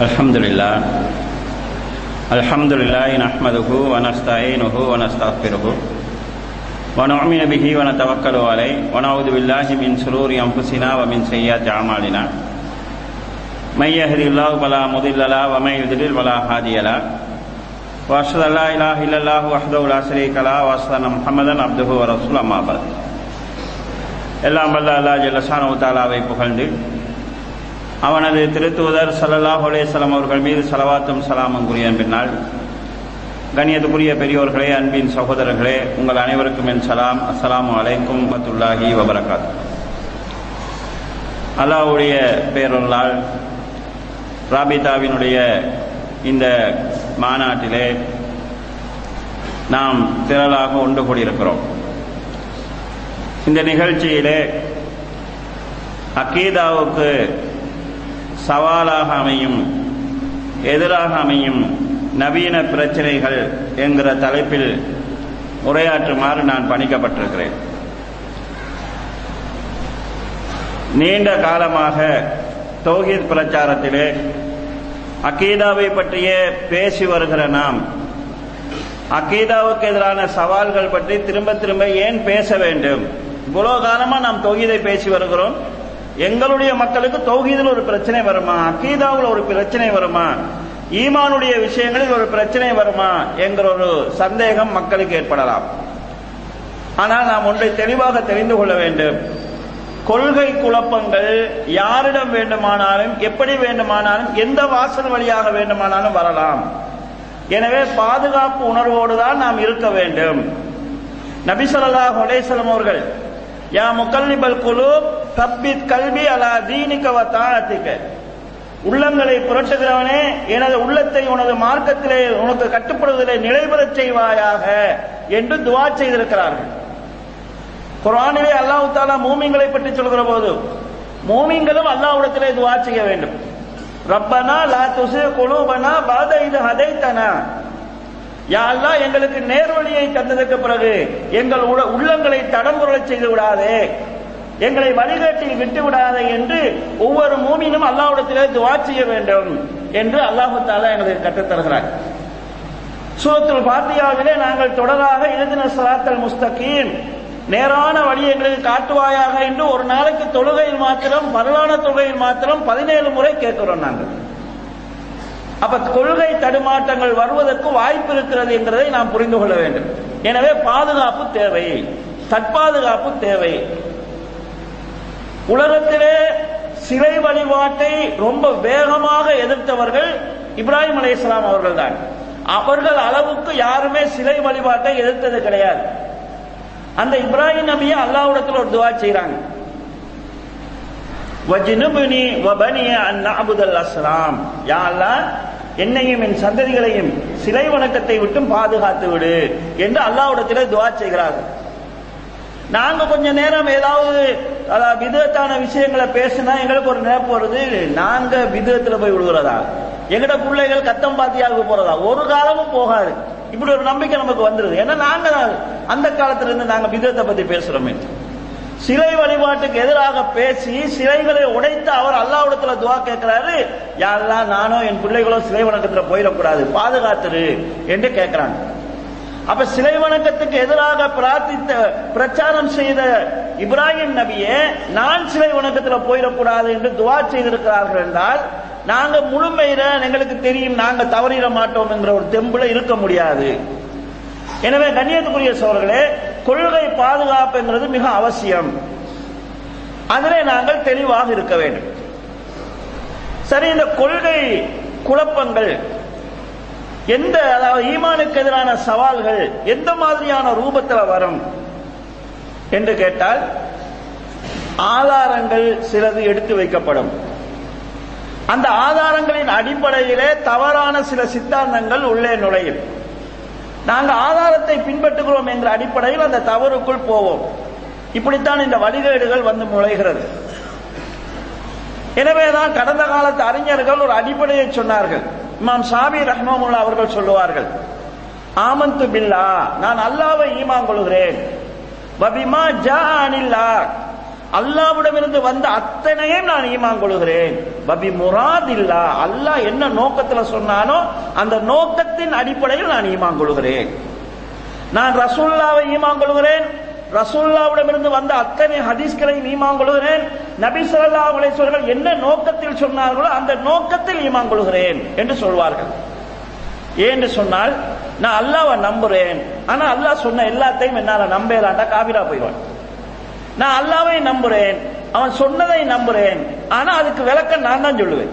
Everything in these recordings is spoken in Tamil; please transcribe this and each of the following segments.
الحمد لله الحمد لله نحمده ونستعينه ونستغفره ونؤمن به ونتوكل عليه ونعوذ بالله من شرور انفسنا ومن سيئات اعمالنا من يهد الله فلا مضل له ومن يضلل فلا هادي له واشهد ان لا اله الا الله وحده لا شريك له واشهد ان محمدا عبده ورسوله اما بعد எல்லாம் வல்ல அல்லா ஜல்லசானு தாலாவை புகழ்ந்து அவனது திருத்துவதர் சல்லல்லாஹ் அலேஸ்லாம் அவர்கள் மீது சலவாத்தும் சலாமும் கூறிய பின்னால் கண்ணியத்துக்குரிய பெரியோர்களே அன்பின் சகோதரர்களே உங்கள் அனைவருக்கும் என் சலாம் அஸ்லாம் அலைக்கும் மத்துல்லாஹி வபரகாத் அல்லாவுடைய பேரொருளால் ராபிதாவினுடைய இந்த மாநாட்டிலே நாம் திரளாக ஒன்று கூடியிருக்கிறோம். இந்த நிகழ்ச்சியிலே அக்கீதாவுக்கு சவாலாக அமையும் எதிராக அமையும் நவீன பிரச்சனைகள் என்கிற தலைப்பில் உரையாற்றுமாறு நான் பணிக்கப்பட்டிருக்கிறேன். நீண்ட காலமாக தௌஹீத் பிரச்சாரத்திலே அக்கீதாவை பற்றியே பேசி வருகிற நாம் அக்கீதாவுக்கு எதிரான சவால்கள் பற்றி திரும்ப திரும்ப ஏன் பேச வேண்டும்? இவ்வளவு காலமா நாம் தொகுதியை பேசி வருகிறோம். எங்களுடைய மக்களுக்கு தௌஹீதில் ஒரு பிரச்சனை வருமா? அக்கீதாவில் ஒரு பிரச்சனை வருமா? ஈமானுடைய விஷயங்களில் ஒரு பிரச்சனை வருமா? என்கிற ஒரு சந்தேகம் மக்களுக்கு ஏற்படலாம். ஆனால் நாம் ஒன்றை தெளிவாக தெரிந்து கொள்ள வேண்டும். கொள்கை குழப்பங்கள் யாரிடம் வேண்டுமானாலும் எப்படி வேண்டுமானாலும் எந்த வாசல் வழியாக வேண்டுமானாலும் வரலாம். எனவே பாதுகாப்பு உணர்வோடு தான் நாம் இருக்க வேண்டும். நபிசல்லா ஹொலேசலம் அவர்கள் யா முகல்லிபல் குழு தப்பித் கல்வி அலா தீனிக்கவ தாத்திக்க உள்ளங்களை புரட்டுகிறவனே எனது உள்ளத்தை உனது மார்க்கத்திலே உனக்கு கட்டுப்படுவதிலே நிலைபெறச் செய்வாயாக என்று துவா செய்திருக்கிறார்கள். குரானிலே அல்லாஹு தாலா மூமிங்களை பற்றி சொல்கிற போது மூமிங்களும் அல்லாஹ்விடத்திலே துவா செய்ய வேண்டும். ரப்பனா லா துசு குலூபனா பாத இது ஹதைத்தனா. யா எங்களுக்கு நேர்வழியை தந்ததற்கு பிறகு எங்கள் உள்ளங்களை தடம்புரச் செய்து விடாதே. எங்களை வழிகாட்டில் விட்டு விடாதே என்று ஒவ்வொரு மூமினும் அல்லாஹ்விடத்திலே துவா செய்ய வேண்டும் என்று அல்லாஹு தாலா எங்களுக்கு கற்றுத்தருகிறார் சூரத்துல் பாத்தியாவிலே நாங்கள் தொடராக எழுதின சலாத்தல் முஸ்தகீம். நேரான வழி எங்களுக்கு காட்டுவாயாக என்று ஒரு நாளைக்கு தொழுகையில் மாத்திரம் வரலான தொழுகையில் மாத்திரம் பதினேழு முறை கேட்கிறோம் நாங்கள். அப்ப கொள்கை தடுமாற்றங்கள் வருவதற்கு வாய்ப்பு இருக்கிறது என்பதை நாம் புரிந்து கொள்ள வேண்டும். எனவே பாதுகாப்பு தேவை. தற்பாதுகாப்பு தேவை. உலகத்திலே சிலை வழிபாட்டை ரொம்ப வேகமாக எதிர்த்தவர்கள் இப்ராஹிம் அலி இஸ்லாம் அவர்கள் தான் அவர்கள் அளவுக்கு யாருமே சிலை வழிபாட்டை எதிர்த்தது கிடையாது. அந்த இப்ராஹிம் நபியை அல்லாஹ்விடத்தில் ஒரு துவா செய்யறாங்க வஜ்னுபுனி வபனிய அந்நஅபுதல் அஸ்லாம் யா அல்லாஹ் என்னையும் என் சந்ததிகளையும் சிலை வணக்கத்தை விட்டும் பாதுகாத்து விடு என்று அல்லாஹ்விடத்திலே துவா செய்கிறார்கள். நாங்க கொஞ்ச நேரம் ஏதாவது விதத்தான விஷயங்களை பேசினா எங்களுக்கு ஒரு நினைப்பு வருது நாங்க விதத்துல போய் விடுகிறதா எங்கட பிள்ளைகள் கத்தம் பாத்தியாக போறதா? ஒரு காலமும் போகாது. இப்படி ஒரு நம்பிக்கை நமக்கு வந்துருது. ஏன்னா நாங்க அந்த காலத்திலிருந்து நாங்க விதத்தை பத்தி பேசுறோமே. சிலை வழிபாட்டுக்கு எதிராக பேசி சிலைகளை உடைத்து அவர் அல்லாவிடத்துல துவா கேட்கிறாரு. யாரெல்லாம் நானோ என் பிள்ளைகளோ சிலை வணக்கத்துல போயிடக்கூடாது பாதுகாத்துரு என்று கேட்கிறாங்க. அப்ப சிலை வணக்கத்துக்கு எதிராக பிரார்த்தித்த பிரச்சாரம் செய்த இப்ராஹிம் நபியே நான் சிலை வணக்கத்துல போயிடக்கூடாது என்று துவா செய்திருக்கிறார்கள் என்றால் நாங்க முழுமையில எங்களுக்கு தெரியும் நாங்க தவறிட மாட்டோம் என்கிற ஒரு தெம்புல இருக்க முடியாது. எனவே கண்ணியத்துக்குரிய சோழர்களே கொள்கை பாதுகாப்பு என்கிறது மிக அவசியம். அதிலே நாங்கள் தெளிவாக இருக்க வேண்டும். சரி இந்த கொள்கை குழப்பங்கள் எந்த அதாவது ஈமானுக்கு எதிரான சவால்கள் எந்த மாதிரியான ரூபத்தில் வரும் என்று கேட்டால் ஆதாரங்கள் சிலது எடுத்து வைக்கப்படும். அந்த ஆதாரங்களின் அடிப்படையிலே தவறான சில சித்தாந்தங்கள் உள்ளே நுழையும். நாங்கள் ஆதாரத்தை பின்பற்றுகிறோம் என்ற அடிப்படையில் அந்த தவறுக்குள் போவோம். இப்படித்தான் இந்த வழிகேடுகள் வந்து முளைகிறது. எனவேதான் கடந்த காலத்து அறிஞர்கள் ஒரு அடிப்படையை சொன்னார்கள். இமாம் சாபி ரஹ்மாமுல்லா அவர்கள் சொல்லுவார்கள் ஆமந்து பில்லா நான் அல்லாவை ஈமான் கொள்கிறேன். வபிமா ஜா அனில்லா அல்லாவிடமிருந்து வந்த அத்தனையும் நான் ஈமான் கொள்கிறேன். பபி முராதில்லா அல்லாஹ் என்ன நோக்கத்துல சொன்னானோ அந்த நோக்கத்தின் அடிப்படையில் நான் ஈமான் கொள்கிறேன். நான் ரசூல்லாவை ஈமான் கொள்கிறேன். ரசூல்லாவிடமிருந்து வந்த அத்தனை ஹதீஸ்களை ஈமான் கொள்கிறேன். நபி சொல்லா அலைஹி என்ன நோக்கத்தில் சொன்னார்களோ அந்த நோக்கத்தில் ஈமான் கொள்கிறேன் என்று சொல்வார்கள். ஏன்னு சொன்னால் நான் அல்லாவை நம்புறேன். ஆனா அல்லாஹ் சொன்ன எல்லாத்தையும் என்னால நம்பலாண்டா காபிரா போயிடுவான். நான் அல்லாவை நம்புறேன். அவன் சொன்னதை நம்புறேன். ஆனா அதுக்கு விளக்கம் நான் தான் சொல்லுவேன்.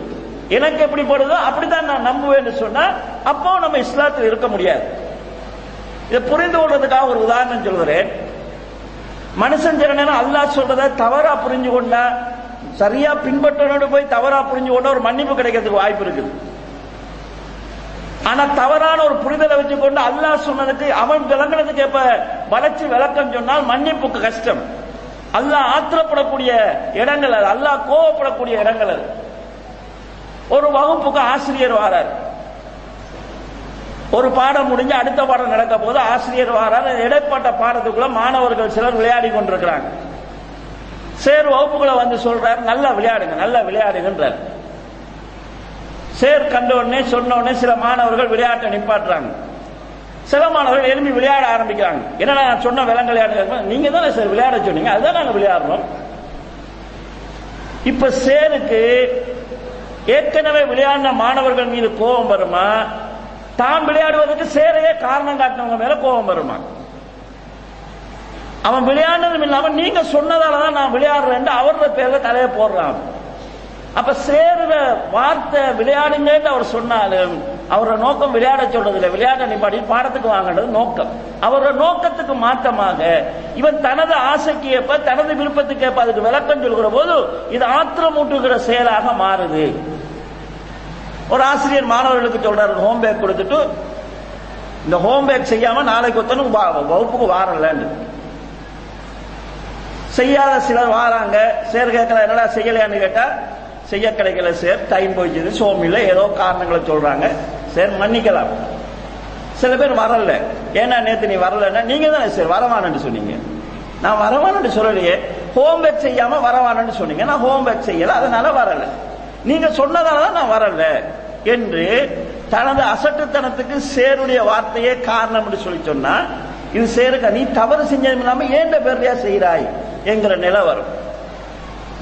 எனக்கு எப்படி படுதோ அப்படித்தான் நான் நம்புவேன்னு சொன்னா அப்போ நம்ம இஸ்லாத்தில் இருக்க முடியாது. இதை புரிந்து கொள்றதுக்காக ஒரு உதாரணம் சொல்கிறேன். மனுஷன் சில நேரம் அல்லாஹ் சொல்றத தவறா புரிஞ்சு கொண்டா சரியா பின்பற்றனோடு போய் தவறா புரிஞ்சு கொண்டா ஒரு மன்னிப்பு கிடைக்கிறதுக்கு வாய்ப்பு இருக்குது. ஆனா தவறான ஒரு புரிதலை வச்சுக்கொண்டு அல்லாஹ் சொன்னதுக்கு அவன் விளங்குனதுக்கு எப்ப வளர்ச்சி விளக்கம் சொன்னால் மன்னிப்புக்கு கஷ்டம். அல்லாஹ் ஆத்திரப்படக்கூடிய இடங்கள் அது. அல்லாஹ் கோவப்படக்கூடிய இடங்கள் அது. ஒரு வகுப்புக்கு ஆசிரியர் வாரார். ஒரு பாடம் முடிஞ்சு அடுத்த பாடம் நடக்க போது ஆசிரியர் வாரார். இடைப்பட்ட பாடத்துக்குள்ள மாணவர்கள் சிலர் விளையாடி கொண்டிருக்கிறாங்க. சேர் வகுப்புகளை வந்து சொல்றாரு நல்லா விளையாடுங்க நல்லா விளையாடுங்கன்றார். சேர் கண்ட உடனே சொன்ன உடனே சில மாணவர்கள் விளையாட்டை நிப்பாட்டுறாங்க. சில மாணவர்கள் எழுப்பி விளையாட ஆரம்பிக்கிறாங்க. என்னடா நான் சொன்ன விலங்கு நீங்க தானே சார் விளையாட சொன்னீங்க. அதுதான் நாங்க விளையாடுறோம். இப்ப சேருக்கு ஏற்கனவே விளையாடின மாணவர்கள் மீது கோபம் வருமா? தான் விளையாடுவதற்கு சேரையே காரணம் காட்டினவங்க மேல கோபம் வருமா? அவன் விளையாடுனதும் இல்லாம நீங்க சொன்னதாலதான் நான் விளையாடுறேன் அவரோட பேர்ல தலையை போடுறான். அப்ப சேருற வார்த்தை விளையாடுங்கன்னு அவர் சொன்னாலும் அவரோட நோக்கம் விளையாட சொல்றது இல்லை விளையாட நிப்பாடி பாடத்துக்கு வாங்கினது நோக்கம். அவரோட நோக்கத்துக்கு மாற்றமாக இவன் தனது ஆசைக்கு ஏற்ப தனது விருப்பத்துக்கு ஏற்ப அதுக்கு விளக்கம் சொல்கிற போது இது ஆத்திரமூட்டுகிற செயலாக மாறுது. ஒரு ஆசிரியர் மாணவர்களுக்கு சொல்றாரு ஹோம் பேக் கொடுத்துட்டு இந்த ஹோம் பேக் செய்யாம நாளைக்கு ஒருத்தனும் வகுப்புக்கு வாரலன்னு. செய்யாத சிலர் வாராங்க. சேர் கேட்கல என்னடா செய்யலையான்னு கேட்டா செய்ய கிடைக்கல சார் டைம் போயிடுச்சு சோமில்ல ஏதோ காரணங்களை சொல்றாங்க. சார் மன்னிக்கலாம். சில பேர் வரல. ஏன்னா நேற்று நீ வரலன்னா நீங்க தானே சார் வரவானு சொன்னீங்க. நான் வரவானு சொல்லலையே. ஹோம்ஒர்க் செய்யாம வரவானு சொன்னீங்க. நான் ஹோம்ஒர்க் செய்யல அதனால வரல. நீங்க சொன்னதால தான் நான் வரல என்று தனது அசட்டுத்தனத்துக்கு சேருடைய வார்த்தையே காரணம் என்று சொல்லி சொன்னா இது சேருக்க நீ தவறு செஞ்சது இல்லாம ஏண்ட பேர்லையா செய்கிறாய் என்கிற நிலை வரும்.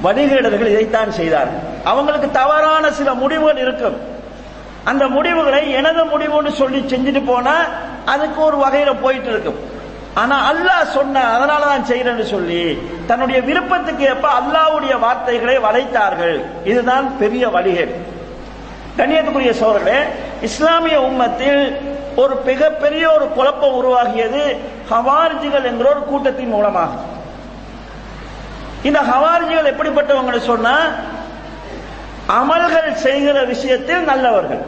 வணிகர்கள் இதைத்தான் செய்தார்கள் அவங்களுக்கு தவறான சில முடிவுகள் இருக்கும். அந்த முடிவுகளை எனது முடிவுன்னு சொல்லி செஞ்சுட்டு போனா அதுக்கு ஒரு வகையில போயிட்டு இருக்கும். ஆனா அல்லாஹ் சொன்ன அதனால தான் செய்யறேன்னு சொல்லி தன்னுடைய விருப்பத்துக்கு ஏற்ப அல்லாவுடைய வார்த்தைகளை வளைத்தார்கள். இதுதான் பெரிய வழிகள். கண்ணியத்துக்குரிய சோழர்களே இஸ்லாமிய உம்மத்தில் ஒரு மிகப்பெரிய ஒரு குழப்பம் உருவாகியது ஹவார்ஜிகள் என்ற ஒரு கூட்டத்தின் மூலமாக. இந்த ஹவாரிஜிகள் எப்படிப்பட்டவங்க சொன்னா அமல்கள் செய்கிற விஷயத்தில் நல்லவர்கள்.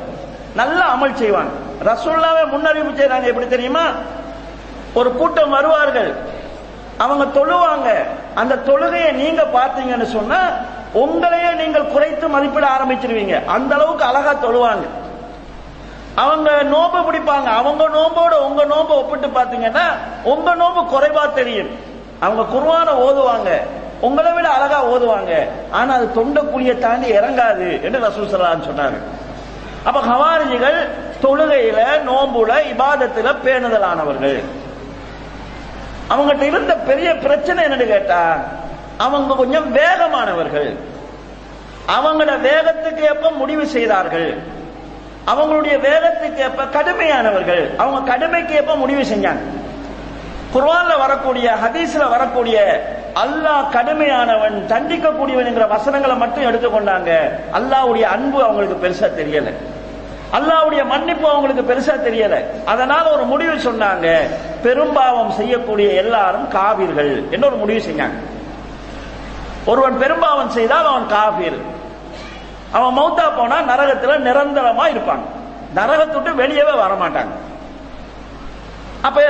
நல்ல அமல் செய்வாங்க. ரசூல்லாவே முன்னறிவிப்பு செய்யறாங்க எப்படி தெரியுமா? ஒரு கூட்டம் வருவார்கள். அவங்க தொழுவாங்க. அந்த தொழுகையை நீங்க பார்த்தீங்கன்னு சொன்னா உங்களையே நீங்கள் குறைத்து மதிப்பிட ஆரம்பிச்சிருவீங்க. அந்த அளவுக்கு அழகா தொழுவாங்க. அவங்க நோம்பு பிடிப்பாங்க. அவங்க நோம்போட உங்க நோம்பு ஒப்பிட்டு பாத்தீங்கன்னா உங்க நோம்பு குறைவா தெரியும். அவங்க குர்வான ஓதுவாங்க. உங்களை விட அழகா ஓதுவாங்க. ஆனா அது தொண்ட குழியை தாண்டி இறங்காது என்று ரசூல் சலான்னு சொன்னாங்க அப்ப ஹவாரிஜிகள் தொழுகையில நோம்புல இபாதத்துல பேணுதலானவர்கள் அவங்ககிட்ட இருந்த பெரிய பிரச்சனை என்னன்னு கேட்டா அவங்க கொஞ்சம் வேகமானவர்கள். அவங்களோட வேகத்துக்கு ஏற்ப முடிவு செய்தார்கள். அவங்களுடைய வேகத்துக்கு ஏற்ப கடுமையானவர்கள். அவங்க கடுமைக்கு ஏற்ப முடிவு செஞ்சாங்க. குர்வான்ல வரக்கூடிய ஹதீஸ்ல வரக்கூடிய அல்லாஹ் கடுமையானவன் தண்டிக்கக்கூடியவன்ங்கிற வசனங்களை மட்டும் எடுத்துக்கொண்டாங்க. அல்லாவுடைய அன்பு அவங்களுக்கு பெருசா தெரியல. அல்லாவுடைய மன்னிப்பு அவங்களுக்கு பெருசா தெரியல. அதனால ஒரு முடிவு சொன்னாங்க. பெரும்பாவம் செய்யக்கூடிய எல்லாரும் காவிர்கள் என்று ஒரு முடிவு செஞ்சாங்க. ஒருவன் பெரும்பாவம் செய்தால் அவன் காபீர். அவன் மௌத்தா போனா நரகத்துல நிரந்தரமா இருப்பாங்க நரகத்துட்டு வெளியவே வர மாட்டாங்க அப்ப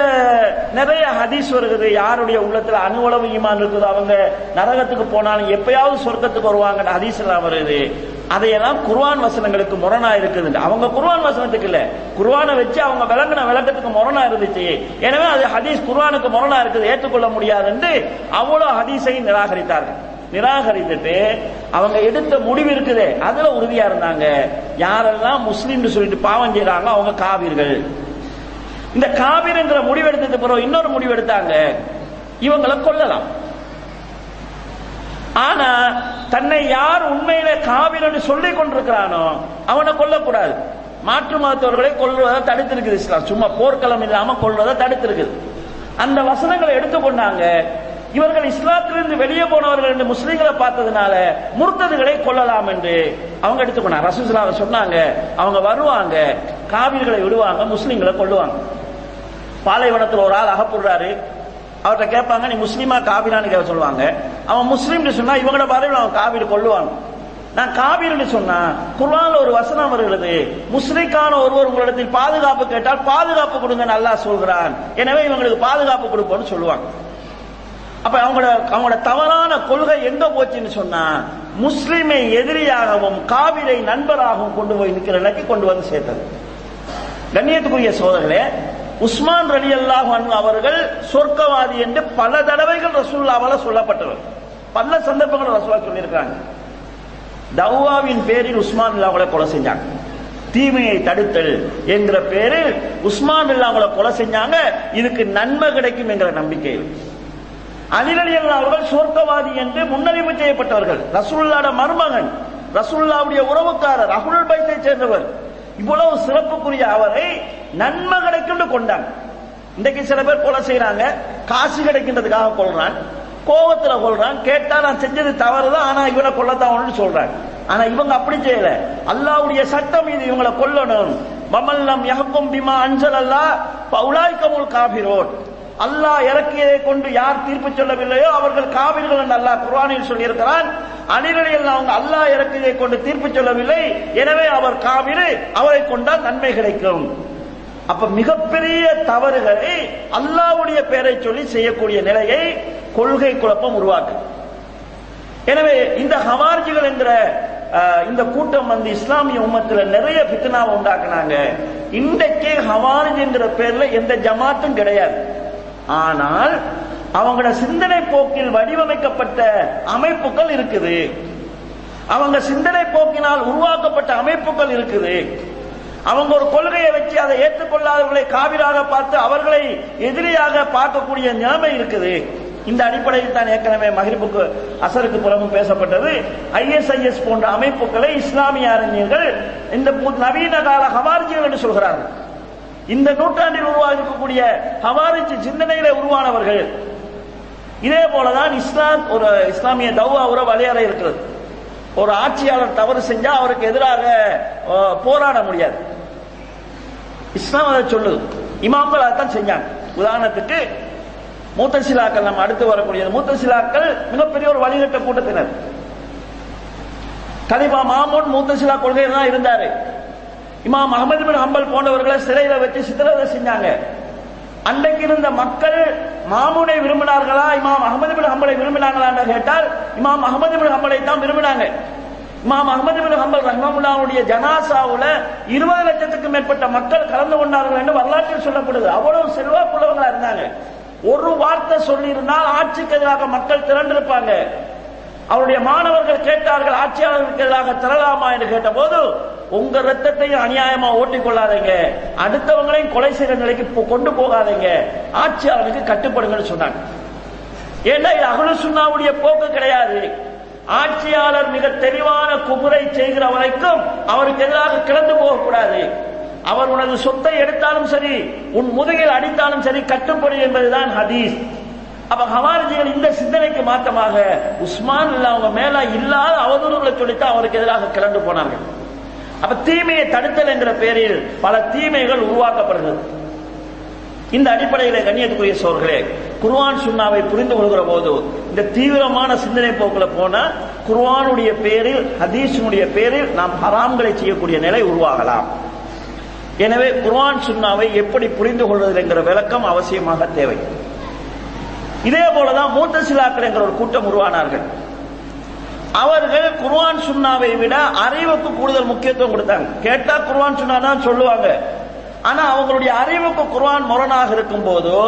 நிறைய ஹதீஸ் வருகிறது. யாருடைய உள்ளத்துல அணுவளவு ஈமான் இருக்குது அவங்க நரகத்துக்கு போனாலும் எப்பயாவது சொர்க்கத்துக்கு வருவாங்க ஹதீஸ் எல்லாம் வருது. அதையெல்லாம் குர்வான் வசனங்களுக்கு முரணா இருக்குது. அவங்க குர்வான் வசனத்துக்கு இல்ல. குர்வானை வச்சு அவங்க விளங்கின விளக்கத்துக்கு முரணா இருந்துச்சு. எனவே அது ஹதீஸ் குர்வானுக்கு முரணா இருக்குது. ஏற்றுக்கொள்ள முடியாது என்று அவ்வளவு ஹதீஸை நிராகரித்தார்கள். நிராகரித்துட்டு அவங்க எடுத்த முடிவு இருக்குதே. அதுல உறுதியா இருந்தாங்க. யாரெல்லாம் முஸ்லீம்னு சொல்லிட்டு பாவம் செய்றாங்க அவங்க காவிர்கள் இந்த காவிர்ங்கிற முடிவு பிறகு இன்னொரு முடிவு எடுத்தாங்க இவங்களை கொல்லலாம். ஆனா தன்னை யார் உண்மையில காவிர் சொல்லிக் கொண்டிருக்கிறானோ அவனை கொல்லக்கூடாது. மாற்று மதத்தவர்களை கொள்வதை தடுத்திருக்குது இஸ்லாம். சும்மா போர்க்களம் இல்லாம கொல்வதை தடுத்திருக்குது. அந்த வசனங்களை எடுத்துக்கொண்டாங்க. இவர்கள் இஸ்லாத்திலிருந்து வெளியே போனவர்கள் என்று முஸ்லீம்களை பார்த்ததுனால முர்த்ததுகளை கொல்லலாம் என்று அவங்க எடுத்துக்கொண்டாங்க. ரசூசலாவை சொன்னாங்க. அவங்க வருவாங்க. காவிர்களை விடுவாங்க. முஸ்லீம்களை கொள்ளுவாங்க பாலைவனத்தில் ஒரு ஆள் அகப்படுறாரு. அவர்கிட்ட கேட்பாங்க நீ முஸ்லீமா காபிரான்னு கேட்க சொல்லுவாங்க. அவன் முஸ்லீம்னு சொன்னா இவங்களோட பார்வையில் அவன் காவிரி கொள்ளுவாங்க நான் காவிர்னு சொன்னா குர்ஆன்ல ஒரு வசனம் வருகிறது. முஸ்லிக்கான ஒருவர் உங்களிடத்தில் பாதுகாப்பு கேட்டால் பாதுகாப்பு கொடுங்க நல்லா சொல்கிறான். எனவே இவங்களுக்கு பாதுகாப்பு கொடுப்போம்னு சொல்லுவாங்க. அப்ப அவங்களோட அவங்களோட தவறான கொள்கை எங்க போச்சுன்னு சொன்னா முஸ்லிமை எதிரியாகவும் காவிரை நண்பராகவும் கொண்டு போய் நிற்கிற நிலைக்கு கொண்டு வந்து சேர்த்தது. கண்ணியத்துக்குரிய சோதர்களே உஸ்மான் ரலி அல்லாஹ் அவர்கள் சொர்க்கவாதி என்று பல தடவைகள் ரசூல்லாவால சொல்லப்பட்டவர். பல சந்தர்ப்பங்கள் ரசூலா சொல்லியிருக்காங்க தவ்வாவின் பேரில் உஸ்மான் இல்லா அவங்களை கொலை செஞ்சாங்க. தீமையை தடுத்தல் என்கிற பேரில் உஸ்மான் இல்லா அவங்களை கொலை செஞ்சாங்க. இதுக்கு நன்மை கிடைக்கும் என்கிற நம்பிக்கை அலிரலி அவர்கள் சொர்க்கவாதி என்று முன்னறிவு செய்யப்பட்டவர்கள். ரசூல்லாட மருமகன் ரசூல்லாவுடைய உறவுக்காரர் அகுல் பைத்தை சேர்ந்தவர். இவ்வளவு சிறப்புக்குரிய அவரை நன்மை கிடைக்கும் கொண்டாங்க. இன்றைக்கு சில பேர் கொலை செய்யறாங்க காசு கிடைக்கின்றதுக்காக கொள்றான் கோபத்துல கொள்றான் கேட்டா நான் செஞ்சது தவறுதான் ஆனா இவனை கொல்லத்தான் சொல்றாங்க. ஆனா இவங்க அப்படி செய்யல. அல்லாவுடைய சட்டம் இது இவங்களை கொல்லணும். மமல்லம் யஹக்கும் பிமா அஞ்சல் அல்லா பவுலாய்கமுல் காபிரோட் அல்லாஹ் இறக்கியதை கொண்டு யார் தீர்ப்பு சொல்லவில்லையோ அவர்கள் காவிர்கள் என்று அல்லாஹ் குர்ஆனில் சொல்லியிருக்கிறான். அணிகளில் அவங்க அல்லாஹ் இறக்கியதை கொண்டு தீர்ப்பு சொல்லவில்லை. எனவே அவர் காவிரு அவரை கொண்டால் நன்மை கிடைக்கும். அப்ப மிகப்பெரிய தவறுகளை அல்லாவுடைய பெயரை சொல்லி செய்யக்கூடிய நிலையை கொள்கை குழப்பம் உருவாக்கு. எனவே இந்த ஹவார்ஜிகள் என்கிற இந்த கூட்டம் வந்து இஸ்லாமிய உம்மத்தில் நிறைய பித்தனாவை உண்டாக்குனாங்க. இன்றைக்கே ஹவாரிஜ் என்கிற பேர்ல எந்த ஜமாத்தும் கிடையாது. ஆனால் அவங்களோட சிந்தனை போக்கில் வடிவமைக்கப்பட்ட அமைப்புகள் இருக்குது. அவங்க சிந்தனை போக்கினால் உருவாக்கப்பட்ட அமைப்புகள் இருக்குது. அவங்க ஒரு கொள்கையை வச்சு அதை ஏற்றுக்கொள்ளாதவர்களை காவிராக பார்த்து அவர்களை எதிரியாக பார்க்கக்கூடிய நிலைமை இருக்குது. இந்த அடிப்படையில் தான் ஏற்கனவே மகிழ்வுக்கு அசருக்கு புறமும் பேசப்பட்டது. ஐஎஸ்ஐஎஸ் போன்ற அமைப்புகளை இஸ்லாமிய அறிஞர்கள் இந்த நவீன கால ஹவார்ஜிகள் என்று சொல்கிறார்கள். இந்த நூற்றாண்டில் உருவாகிருக்கக்கூடிய ஹவாரிச்சு சிந்தனையில உருவானவர்கள். இதே போலதான் இஸ்லாம் ஒரு இஸ்லாமிய தௌவா உற வழியறை இருக்கிறது. ஒரு ஆட்சியாளர் தவறு செஞ்சா அவருக்கு எதிராக போராட முடியாது. இஸ்லாம் அதை சொல்லுது. இமாம்கள் அதைத்தான் செஞ்சாங்க உதாரணத்துக்கு மூத்தசிலாக்கள் நம்ம அடுத்து வரக்கூடியது மூத்தசிலாக்கள் மிகப்பெரிய ஒரு வழிகட்ட கூட்டத்தினர். கலிபா மாமூன் மூத்தசிலா கொள்கையில் தான் இருந்தாரு. இமாம் அகமது பின் ஹம்பல் போன்றவர்களை சிறையில வச்சு சித்திரவதை செஞ்சாங்க. அன்றைக்கு இருந்த மக்கள் மாமூனை விரும்பினார்களா? இமாம் அகமது பின் ஹம்பலை விரும்பினாங்களா என்று கேட்டால் இமாம் அகமது பின் ஹம்பலை தான் விரும்பினாங்க. இமாம் அகமது பின் ஹம்பல் ரஹ்மமுல்லாவுடைய ஜனாசாவுல இருபது லட்சத்துக்கு மேற்பட்ட மக்கள் கலந்து கொண்டார்கள் என்று வரலாற்றில் சொல்லப்படுது. அவ்வளவு செல்வாக்குள்ளவங்களா இருந்தாங்க. ஒரு வார்த்தை சொல்லியிருந்தால் ஆட்சிக்கு எதிராக மக்கள் திரண்டிருப்பாங்க. அவருடைய மாணவர்கள் கேட்டார்கள் ஆட்சியாளர்களுக்கு எதிராக திரளாமா என்று கேட்டபோது உங்க ரத்தத்தையும் அநியாயமா ஓட்டிக் கொள்ளாதீங்க அடுத்தவங்களையும் கொலை செய்யற நிலைக்கு கொண்டு போகாதீங்க. ஆட்சியாளருக்கு கட்டுப்படுங்கன்னு சொன்னாங்க. ஏன்னா இது அகலு சுண்ணாவுடைய போக்கு கிடையாது. ஆட்சியாளர் மிக தெளிவான குமுறை செய்கிற வரைக்கும் அவருக்கு எதிராக கிளந்து போகக்கூடாது. அவர் உனது சொத்தை எடுத்தாலும் சரி உன் முதுகில் அடித்தாலும் சரி கட்டுப்படு என்பதுதான் ஹதீஸ். அப்ப ஹவாரிஜிகள் இந்த சிந்தனைக்கு மாற்றமாக உஸ்மான் இல்ல அவங்க மேல இல்லாத அவதூறுகளை சொல்லித்தான் அவருக்கு எதிராக கிளண்டு போனார்கள். அப்ப தீமையை தடுத்தல் என்கிற பெயரில் பல தீமைகள் உருவாக்கப்படுகிறது. இந்த அடிப்படையில் கண்ணியத்துக்குரிய சோர்களே குர்வான் சுண்ணாவை புரிந்து கொள்கிற போது இந்த தீவிரமான சிந்தனை போக்கில் போனா குர்வானுடைய பேரில் ஹதீஷனுடைய பேரில் நாம் ஹராம்களை செய்யக்கூடிய நிலை உருவாகலாம். எனவே குர்வான் சுண்ணாவை எப்படி புரிந்து கொள்வது என்கிற விளக்கம் அவசியமாக தேவை. இதே போலதான் மூத்த சிலாக்கள் என்கிற ஒரு கூட்டம் உருவானார்கள். அவர்கள் குர்வான் சுண்ணாவை விட அறிவுக்கு கூடுதல் முக்கியத்துவம் கொடுத்தாங்க. கேட்டா குர்வான் சுண்ணா தான் சொல்லுவாங்க. ஆனா அவங்களுடைய அறிவுக்கு குர்வான் முரணாக இருக்கும் போதோ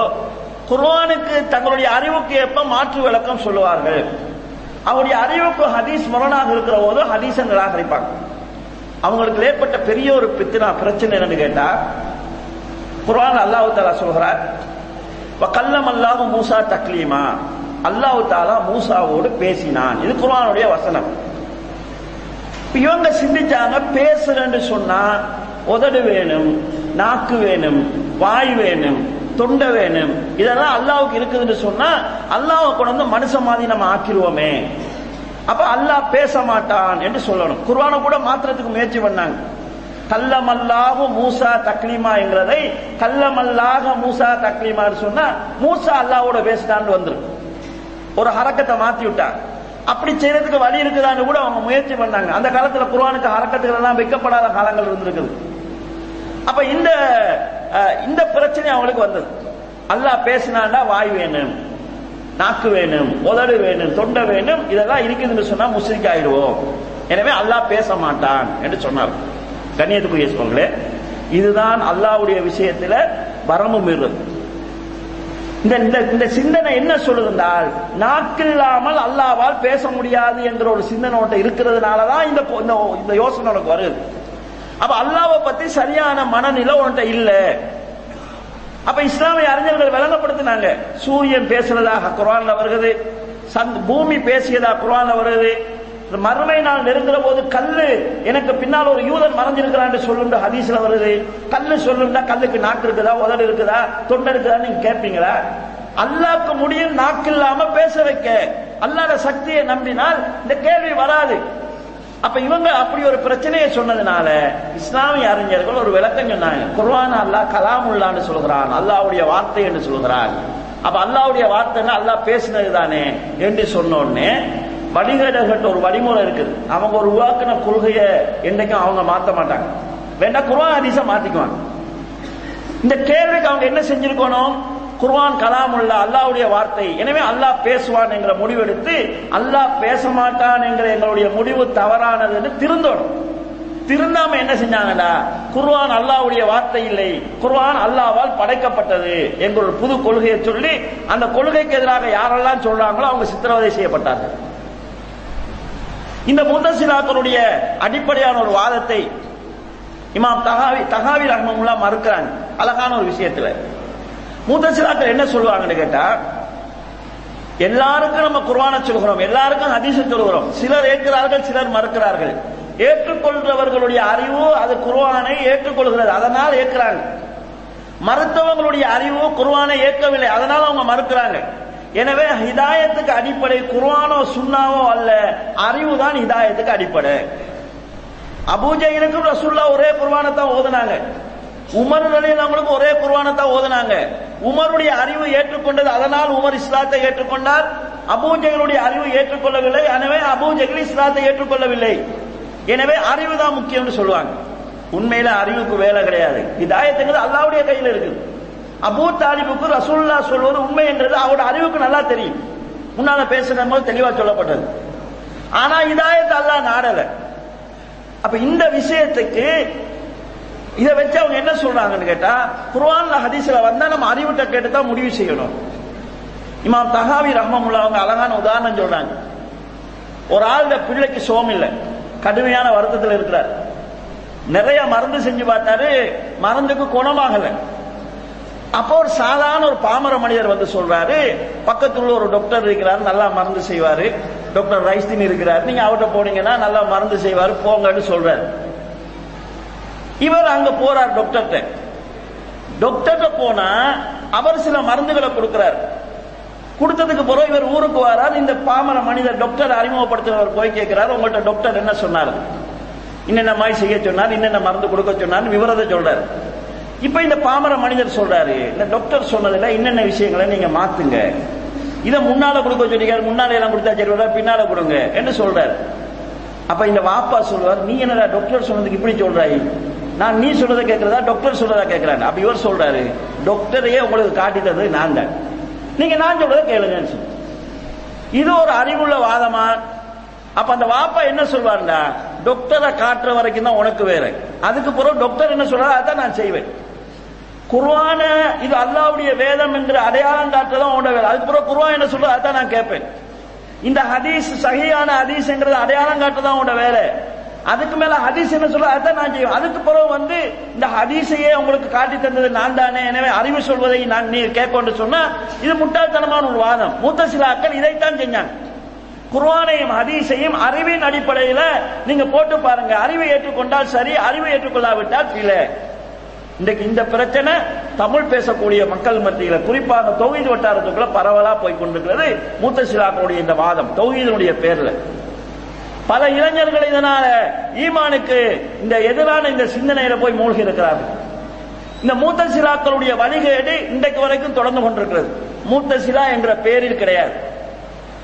குர்வானுக்கு தங்களுடைய அறிவுக்கு ஏற்ப மாற்று விளக்கம் சொல்லுவார்கள். அவருடைய அறிவுக்கு ஹதீஸ் முரணாக இருக்கிற போது ஹதீஸை நிராகரிப்பாங்க அவங்களுக்கு ஏற்பட்ட பெரிய ஒரு பித்தினா பிரச்சனை என்னன்னு கேட்டா குர்வான் அல்லாஹ் தாலா சொல்கிறார் கல்லம் அல்லாஹ் மூசா தக்லீமா. அல்லாஹ் தாலா மூசாவோடு பேசினான். இது குரானுடைய வசனம். இவங்க சிந்திச்சாங்க பேசுறேன்னு சொன்னா உதடு வேணும் நாக்கு வேணும் வாய் வேணும் தொண்டை வேணும் இதெல்லாம் அல்லாவுக்கு இருக்குதுன்னு சொன்னா அல்லாவை கொண்டு வந்து மனுஷ மாதிரி நம்ம ஆக்கிடுவோமே அப்ப அல்லாஹ் பேச மாட்டான் என்று சொல்லணும். குர்ஆனை கூட மாத்திரத்துக்கு முயற்சி பண்ணாங்க. கல்லமல்லாக மூசா தக்லீமா என்கிறதை கல்லமல்லாக மூசா தக்லீமான்னு சொன்னா மூசா அல்லாவோட பேசினான்னு வந்துரும். ஒரு ஹரக்கத்தை மாத்தி விட்டாங்க அப்படி செய்யறதுக்கு வழி இருக்குதான்னு கூட அவங்க முயற்சி பண்ணாங்க. அந்த காலத்துல குர்ஆனுக்கு ஹரக்கத்துகள் எல்லாம் வைக்கப்படாத காலங்கள் இருந்திருக்குது. அப்ப இந்த இந்த பிரச்சனை அவங்களுக்கு வந்தது. அல்லாஹ் பேசினாண்டா வாய் வேணும் நாக்கு வேணும் உதடு வேணும் தொண்டை வேணும் இதெல்லாம் இருக்குதுன்னு சொன்னா முஸ்லிக் ஆயிடுவோம். எனவே அல்லாஹ் பேச மாட்டான் என்று சொன்னார். கண்ணியத்துக்குரிய சொல்களே இதுதான் அல்லாஹ்வுடைய விஷயத்துல வரம்பு மீறுறது. இந்த இந்த இந்த சிந்தனை என்ன சொல்லுதுன்றால் நாக்கில்லாமல் அல்லாவால் பேச முடியாது என்ற ஒரு சிந்தனை உன்கிட்ட இருக்கிறதுனால தான் இந்த இந்த யோசனை உனக்கு வருது. அப்ப அல்லாவை பத்தி சரியான மனநிலை உன்கிட்ட இல்ல. அப்ப இஸ்லாமிய அறிஞர்கள் விளங்கப்படுத்தினாங்க. சூரியன் பேசுறதாக குரான்ல வருகிறது. சந்த் பூமி பேசியதா குரான்ல வருகிறது. மறுமை நாள் நெருங்குற போது கல்லு எனக்கு பின்னால் ஒரு யூதன் மறைஞ்சிருக்கிறான்னு சொல்லுண்டு ஹதீஸ்ல வருது. கல்லு சொல்லுண்டா கல்லுக்கு நாக்கு இருக்குதா உதடு இருக்குதா தொண்டை இருக்குதா நீங்க கேட்பீங்களா அல்லாஹ்க்கு முடியும் நாக்கு இல்லாம பேச வைக்க. அல்லாத சக்தியை நம்பினால் இந்த கேள்வி வராது. அப்ப இவங்க அப்படி ஒரு பிரச்சனையை சொன்னதுனால இஸ்லாமிய அறிஞர்கள் ஒரு விளக்கம் சொன்னாங்க. குர்வான் அல்லாஹ் கலாமுல்லான்னு சொல்கிறான் அல்லாவுடைய வார்த்தை என்று சொல்கிறான். அப்ப அல்லாவுடைய வார்த்தைன்னா அல்லாஹ் பேசினது தானே என்று சொன்னோடனே வணிகர்கள்ட்ட ஒரு வழிமுறை இருக்குது. அவங்க ஒரு உருவாக்கின கொள்கையை என்னைக்கும் அவங்க மாத்த மாட்டாங்க. வேண்டாம் குர்வான் ஹதீஸை மாத்திக்குவாங்க. இந்த கேள்விக்கு அவங்க என்ன செஞ்சிருக்கணும்? கலாம் உள்ள அல்லாஹவுடைய வார்த்தை. எனவே அல்லாஹ் பேசுவான் என்கிற முடிவெடுத்து அல்லாஹ் பேச மாட்டான் என்கிற எங்களுடைய முடிவு தவறானதுன்னு திருந்தணும். திருந்தாம என்ன செஞ்சாங்கடா? குர்வான் அல்லாஹ்வுடைய வார்த்தை இல்லை. குர்வான் அல்லாஹ்வால் படைக்கப்பட்டது என்ற ஒரு புது கொள்கையை சொல்லி அந்த கொள்கைக்கு எதிராக யாரெல்லாம் சொல்றாங்களோ அவங்க சித்திரவதை செய்யப்பட்டார்கள். இந்த முத்தசிலாக்களுடைய அடிப்படையான ஒரு வாதத்தை இமாம் தகாவி தகாவி ரஹ்மமுல்லா மறுக்கிறாங்க. அழகான ஒரு விஷயத்துல. மூத்தசிலாக்கள் என்ன சொல்லுவாங்கன்னு கேட்டா எல்லாருக்கும் நம்ம குர்வான சொல்கிறோம் எல்லாருக்கும் ஹதீஸை சொல்கிறோம் சிலர் ஏற்கிறார்கள் சிலர் மறுக்கிறார்கள். ஏற்றுக்கொள்றவர்களுடைய அறிவு அது குர்வானை ஏற்றுக்கொள்கிறது. அதனால் ஏற்கிறாங்க. மறுத்தவங்களுடைய அறிவு குர்வானை ஏற்கவில்லை. அதனால அவங்க மறுக்கிறாங்க. எனவே ஹிதாயத்துக்கு அடிப்படை குர்ஆனோ சுன்னாவோ அல்ல. அறிவு தான் ஹிதாயத்துக்கு அடிப்படை. அபூஜைகளுக்கும் ரசூல்லா ஒரே குர்ஆனை தான் ஓதுனாங்க. உமர் அவங்களுக்கு ஒரே குர்ஆனை தான் ஓதுனாங்க. உமருடைய அறிவு ஏற்றுக்கொண்டது அதனால் உமர் இஸ்லாத்தை ஏற்றுக்கொண்டார். அபூஜைகளுடைய அறிவு ஏற்றுக்கொள்ளவில்லை. எனவே அபூஜைகள் இஸ்லாத்தை ஏற்றுக்கொள்ளவில்லை. எனவே அறிவு தான் முக்கியம்னு சொல்லுவாங்க. உண்மையில அறிவுக்கு வேலை கிடையாது. இதாயத்துங்கிறது அல்லாவுடைய கையில் இருக்குது. அபூ தாலிபுக்கு ரசூல்லா சொல்வது உண்மை என்றது அவரோட அறிவுக்கு நல்லா தெரியும். முன்னால பேசுற போது தெளிவா சொல்லப்பட்டது. ஆனா இதாயத்தை அல்லாஹ் நாடல. அப்ப இந்த விஷயத்துக்கு இதை வச்சு அவங்க என்ன சொல்றாங்கன்னு கேட்டா குர்ஆன்ல ஹதீஸ்ல வந்தா நம்ம அறிவுட்ட கேட்டு தான் முடிவு செய்யணும். இமாம் தகாவி ரஹ்மமுல்லா அவங்க அழகான உதாரணம் சொல்றாங்க. ஒரு ஆள் பிள்ளைக்கு சோம் இல்லை. கடுமையான வருத்தத்தில் இருக்கிறார். நிறைய மருந்து செஞ்சு பார்த்தாரு மருந்துக்கு குணமாகலை. அப்போ ஒரு சாதாரண ஒரு பாமர மனிதர் வந்து சொல்றாரு பக்கத்துல ஒரு டாக்டர் இருக்கிறார் நல்லா மருந்து செய்வாரு. டாக்டர் ரைஸ்தின் இருக்கிறார். நீங்க அவர்கிட்ட போனீங்கன்னா நல்லா மருந்து செய்வாரு போங்கன்னு சொல்றாரு. இவர் அங்க போறார் டாக்டர்கிட்ட டாக்டர்கிட்ட போனா அவர் சில மருந்துகளை கொடுக்கிறார். கொடுத்ததுக்கு பிறகு இவர் ஊருக்கு வரார். இந்த பாமர மனிதர் டாக்டர் அறிமுகப்படுத்துறவர் போய் கேட்கிறார். உங்கள்கிட்ட டாக்டர் என்ன சொன்னார்? இன்னென்ன மாதிரி செய்ய சொன்னார்? இன்னென்ன மருந்து கொடுக்க சொன்னார் விவரத்தை சொல்றாரு. இப்ப இந்த பாமர மனிதர் சொல்றாரு. இந்த டாக்டர் சொன்னதுல என்னென்ன விஷயங்களை நீங்க மாத்துங்க. இதை முன்னால கொடுக்க சொல்லிக்காரு முன்னால எல்லாம் கொடுத்தா சரி வரல, பின்னால கொடுங்க என்று சொல்றாரு. அப்ப இந்த வாப்பா சொல்றார் நீ என்னடா டாக்டர் சொன்னதுக்கு இப்படி சொல்றாய்? நான் நீ சொல்றதை கேட்கறதா டாக்டர் சொல்றதா கேட்கிறாங்க அப்ப இவர் சொல்றாரு டாக்டரையே உங்களுக்கு காட்டி தந்தது நான் தான். நீங்க நான் சொல்றதை கேளுங்கன்னு சொல்லி. இது ஒரு அறிவுள்ள வாதமா? அப்ப அந்த வாப்பா என்ன சொல்வாருடா டாக்டரை காட்டுற வரைக்கும் தான் உனக்கு வேற அதுக்கு பிறகு டாக்டர் என்ன சொல்றாரு அதான் நான் செய்வேன். குர்வான இது அல்லாவுடைய வேதம் என்று அடையாளம் காட்டுறதும் அவனோட வேலை அதுக்கு பிறகு என்ன சொல்றது அதான் நான் கேட்பேன். இந்த ஹதீஸ் சகியான ஹதீஸ்ங்கிறது அடையாளம் காட்டுறதா உங்களோட வேலை அதுக்கு மேல ஹதீஸ் என்ன சொல்ல அதான் நான் செய்வேன். அதுக்கு பிறகு வந்து இந்த ஹதீஸையே உங்களுக்கு காட்டி தந்தது நான் தானே. எனவே அறிவு சொல்வதை நான் நீ கேட்கொண்டு சொன்னா இது முட்டாள்தனமான ஒரு வாதம். மூத்த சிலாக்கள் இதைத்தான் செஞ்சாங்க. குர்வானையும் ஹதீஸையும் அறிவின் அடிப்படையில நீங்க போட்டு பாருங்க. அறிவை ஏற்றுக்கொண்டால் சரி அறிவை ஏற்றுக்கொள்ளாவிட்டால் இல்லை இன்றைக்கு இந்த பிரச்சனை தமிழ் பேசக்கூடிய மக்கள் மத்தியில குறிப்பாக தொகுதி வட்டாரத்துக்குள்ள பரவலா போய் கொண்டிருக்கிறது மூத்த சிலாக்களுடைய இந்த வாதம் தொகுதியினுடைய பேர்ல. பல இளைஞர்கள் இதனால ஈமானுக்கு இந்த எதிரான இந்த சிந்தனையில போய் மூழ்கி இருக்கிறார்கள். இந்த மூத்த சிலாக்களுடைய வழிகேடு இன்றைக்கு வரைக்கும் தொடர்ந்து கொண்டிருக்கிறது. மூத்த சிலா என்ற பெயரில் கிடையாது.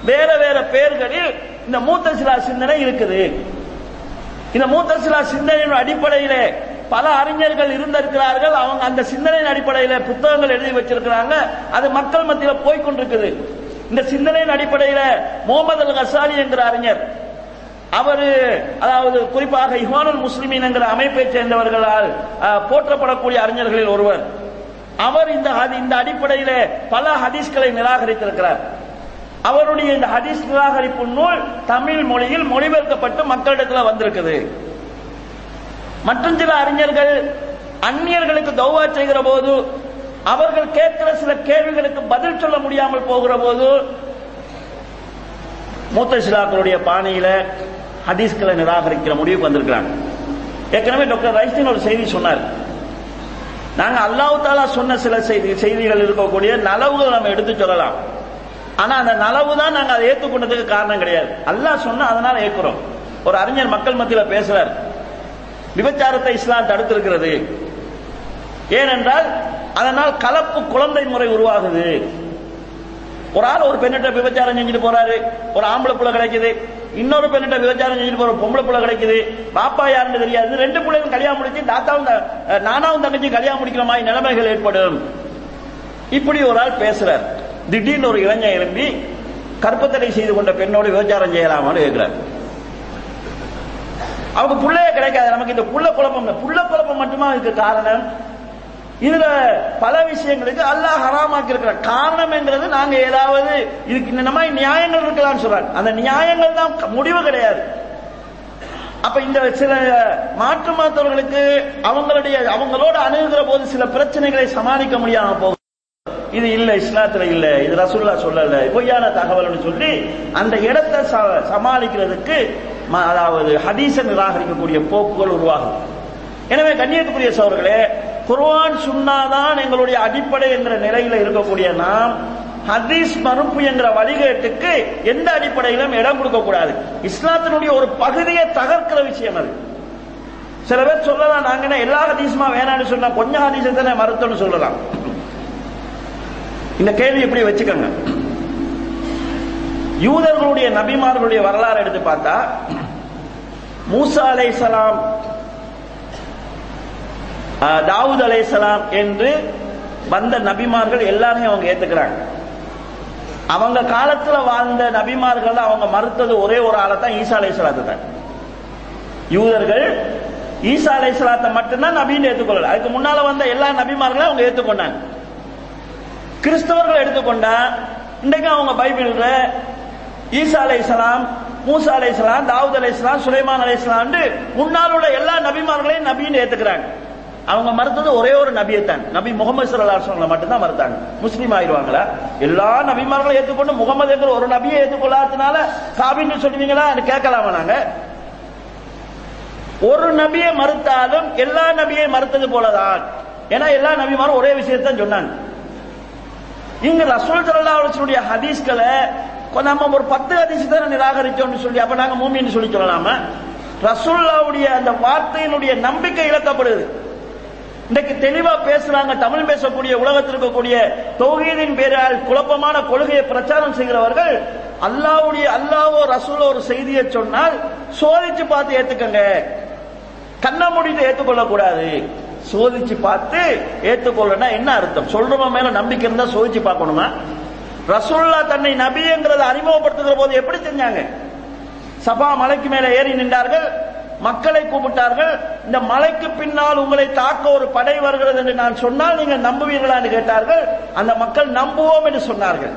வேற வேற பெயர்களில் இந்த மூத்த சிலா சிந்தனை இருக்குது. இந்த மூத்த சிலா சிந்தனையின் அடிப்படையிலே பல அறிஞர்கள் இருந்திருக்கிறார்கள். அவங்க அந்த சிந்தனையின் அடிப்படையில புத்தகங்கள் எழுதி வச்சிருக்கிறாங்க. அது மக்கள் மத்தியில போய்கொண்டிருக்குது இந்த சிந்தனையின் அடிப்படையில முகமது அல் கசாலி என்கிற அறிஞர் அவர் அதாவது குறிப்பாக இஹானுல் முஸ்லிமின் என்கிற அமைப்பை சேர்ந்தவர்களால் போற்றப்படக்கூடிய அறிஞர்களில் ஒருவர். அவர் இந்த ஹதி- இந்த அடிப்படையில பல ஹதீஸ்களை நிராகரித்திருக்கிறார். அவருடைய இந்த ஹதீஸ் நிராகரிப்பு நூல் தமிழ் மொழியில் மொழிபெயர்க்கப்பட்டு மக்களிடத்தில் வந்திருக்குது. மற்றும் சில அறிஞர்கள் அந்நியர்களுக்கு தௌவா செய்கிற போது அவர்கள் கேட்கிற சில கேள்விகளுக்கு பதில் சொல்ல முடியாமல் போகிற போது மூத்த சிலாக்களுடைய பாணியில ஹதீஸ்களை நிராகரிக்கிற முடிவுக்கு வந்திருக்கிறாங்க. ஏற்கனவே டாக்டர் ரைஸ்டின் ஒரு செய்தி சொன்னார். நாங்க அல்லாஹ் தாலா சொன்ன சில செய்தி செய்திகள் இருக்கக்கூடிய நலவுகள் நம்ம எடுத்து சொல்லலாம். ஆனா அந்த நலவு தான் நாங்க அதை ஏத்துக்கொண்டதுக்கு காரணம் கிடையாது. அல்லாஹ் சொன்னா அதனால ஏற்கிறோம். ஒரு அறிஞர் மக்கள் மத்தியில பேசுறாரு. விபச்சாரத்தை இஸ்லாம் தடுத்திருக்கிறது. ஏனென்றால் அதனால் கலப்பு குழந்தை முறை உருவாகுது. ஒரு ஆள் ஒரு பெண்ணிட்ட விபச்சாரம் செஞ்சுட்டு போறாரு ஒரு ஆம்பளை புள்ள கிடைக்குது இன்னொரு பெண்ணிட்ட விபச்சாரம் செஞ்சுட்டு போற பொம்பளை புள்ள கிடைக்குது பாப்பா யாருன்னு தெரியாது ரெண்டு பிள்ளைகளும் கல்யாணம் முடிச்சு தாத்தாவும் நானாவும் தங்கச்சி கல்யாணம் முடிக்கிற மாதிரி நிலைமைகள் ஏற்படும். இப்படி ஒரு ஆள் பேசுறார். திடீர்னு ஒரு இளைஞன் எழும்பி கற்பத்தடை செய்து கொண்ட பெண்ணோடு விபச்சாரம் செய்யலாமான்னு கேட்கிறார். அவங்க புள்ளைய கிடைக்காது. நமக்கு இந்த புள்ள குழப்பம் புள்ள குழப்பம் மட்டுமா இதுக்கு காரணம். இதுல பல விஷயங்களுக்கு அல்லாஹ் ஹராமாக்கி இருக்கிற காரணம் என்கிறது நாங்க ஏதாவது இதுக்கு இந்த மாதிரி நியாயங்கள் இருக்கலாம்னு சொல்றாங்க. அந்த நியாயங்கள் தான் முடிவு கிடையாது. அப்ப இந்த சில மாற்று மாத்தவர்களுக்கு அவங்களுடைய அவங்களோட அணுகுகிற போது சில பிரச்சனைகளை சமாளிக்க முடியாம போகும் இது இல்ல இஸ்லாத்துல இல்ல இது ரசுல்லா சொல்லல பொய்யான தகவல்னு சொல்லி அந்த இடத்தை சமாளிக்கிறதுக்கு அதாவது ஹதீச நிராகரிக்கக்கூடிய போக்குகள் உருவாகும். எனவே கண்ணியத்துக்குரிய சோர்களே குர்வான் சுண்ணாதான் எங்களுடைய அடிப்படை என்கிற நிலையில இருக்கக்கூடிய நாம் ஹதீஸ் மறுப்பு என்ற வழிகேட்டுக்கு எந்த அடிப்படையிலும் இடம் கொடுக்க கூடாது. இஸ்லாத்தினுடைய ஒரு பகுதியை தகர்க்கிற விஷயம் அது. சில பேர் சொல்லலாம் நாங்க எல்லா ஹதீஸுமா வேணாம்னு சொன்னா கொஞ்சம் ஹதீசத்தை மறுத்தோம்னு சொல்லலாம். இந்த கேள்வி எப்படி வச்சுக்கோங்க. யூதர்களுடைய நபிமார்களுடைய வரலாறு எடுத்து பார்த்தா மூசா அலைஹிஸ்ஸலாம் ஆஹ், தாவூத் சலாம் என்று வந்த நபிமார்கள் எல்லாரையும் அவங்க ஏத்துக்கிறாங்க. அவங்க காலத்துல வாழ்ந்த நபிமார்கள் அவங்க மறுத்தது ஒரே ஒரு ஆளை தான் ஈசா அலைஹிஸ்ஸலாத்தை தான். யூதர்கள் ஈசா சலாத்தை மட்டும்தான் நபின்னு ஏத்துக்கொள்ளல. அதுக்கு முன்னால வந்த எல்லா நபிமார்களையும் அவங்க ஏத்துக்கொண்டாங்க. கிறிஸ்தவர்கள் எடுத்துக்கொண்டா இன்றைக்கு அவங்க பைபிள்ல ஈசா இஸ்லாம் மூசா இஸ்லாம் தாவூத் இஸ்லாம் சுலைமான் அலைஹிஸ்ஸலாம் முன்னால் உள்ள எல்லா நபிமார்களையும் நபின்னு ஏத்துக்கிறாங்க. அவங்க மறுத்தது ஒரே ஒரு நபியை தான் நபி முகமது ஸல்லல்லாஹு அலைஹி மட்டும்தான் மறுத்தாங்க. முஸ்லீம் ஆயிடுவாங்களா எல்லா நபிமார்களும் ஏற்றுக்கொண்டு முகமது என்கிற ஒரு நபியை ஏற்றுக்கொள்ளாதனால காபின்னு சொல்லுவீங்களா? கேட்கலாமா நாங்க? ஒரு நபியை மறுத்தாலும் எல்லா நபியை மறுத்தது போலதான். ஏன்னா எல்லா நபிமாரும் ஒரே விஷயத்தான் சொன்னாங்க. இங்க ரசூல் ஸல்லல்லாஹு ஹதீஸ்களை நம்ம ஒரு பத்து ஹதீஸ் தான் நிராகரிச்சோம்னு சொல்லி அப்ப நாங்க மூமின்னு சொல்லி சொல்லலாமா? ரசூல்லாவுடைய அந்த வார்த்தையினுடைய நம்பிக்கை இழக்கப்படுது. இன்றைக்கு தெளிவா பேசுறாங்க தமிழ் பேசக்கூடிய உலகத்தில் இருக்கக்கூடிய தொகுதியின் பேரால் குழப்பமான கொள்கையை பிரச்சாரம் செய்கிறவர்கள் அல்லாஹ்வுடைய அல்லாவோ ரசூலோ ஒரு செய்தியை சொன்னால் சோதிச்சு பார்த்து ஏத்துக்கங்க. கண்ண முடித்து ஏத்துக்கொள்ள கூடாது சோதிச்சு பார்த்து ஏத்துக்கொள்ளனா என்ன அர்த்தம்? சொல்றவன் மேல நம்பிக்கை இருந்தா சோதிச்சு பார்க்கணுமா? ரசுல்லா தன்னை நபிங்கிறத அறிமுகப்படுத்துகிற போது எப்படி செஞ்சாங்க? சபா மலைக்கு மேல ஏறி நின்றார்கள் மக்களை கூப்பிட்டார்கள் இந்த மலைக்கு பின்னால் உங்களை தாக்க ஒரு படை வருகிறது என்று நான் சொன்னால் நீங்கள் நம்புவீர்களா என்று கேட்டார்கள். அந்த மக்கள் நம்புவோம் என்று சொன்னார்கள்.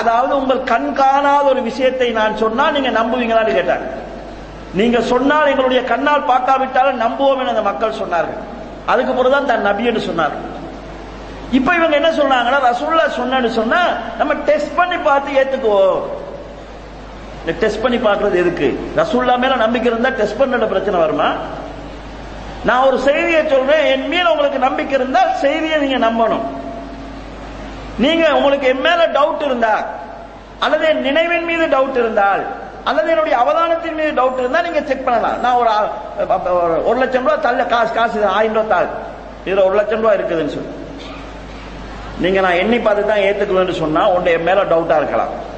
அதாவது உங்கள் கண் காணாத ஒரு விஷயத்தை நான் சொன்னால் நீங்க நம்புவீங்களான்னு கேட்டார்கள். நீங்க சொன்னால் எங்களுடைய கண்ணால் பார்க்காவிட்டாலும் நம்புவோம் என அந்த மக்கள் சொன்னார்கள். அதுக்கு பிறகுதான் தன் நபி என்று சொன்னார்கள் இப்ப இவங்க என்ன சொன்னாங்கன்னா ரசூல்லா சொன்னு சொன்னா நம்ம டெஸ்ட் பண்ணி பார்த்து ஏத்துக்குவோம். இந்த டெஸ்ட் பண்ணி பார்க்கறது எதுக்கு? ரசூல்லா மேல நம்பிக்கை இருந்தா டெஸ்ட் பண்ண பிரச்சனை வருமா? நான் ஒரு செய்தியை சொல்றேன் என் மீது உங்களுக்கு நம்பிக்கை இருந்தா செய்தியை நீங்க நம்பணும். நீங்க உங்களுக்கு என் மேல டவுட் இருந்தா அல்லது என் நினைவின் மீது டவுட் இருந்தால் அல்லது என்னுடைய அவதானத்தின் மீது டவுட் இருந்தா நீங்க செக் பண்ணலாம். நான் ஒரு ஒரு- லட்சம் ரூபாய் தள்ள காசு காசு ஆயிரம் ரூபாய் தாள். இதுல ஒரு லட்சம் ரூபாய் இருக்குதுன்னு சொல்லி. நீங்க நான் எண்ணி பார்த்து தான் ஏத்துக்குவேன்னு சொன்னா உன்னை என் மேல டவுட்டா இருக்கலாம்.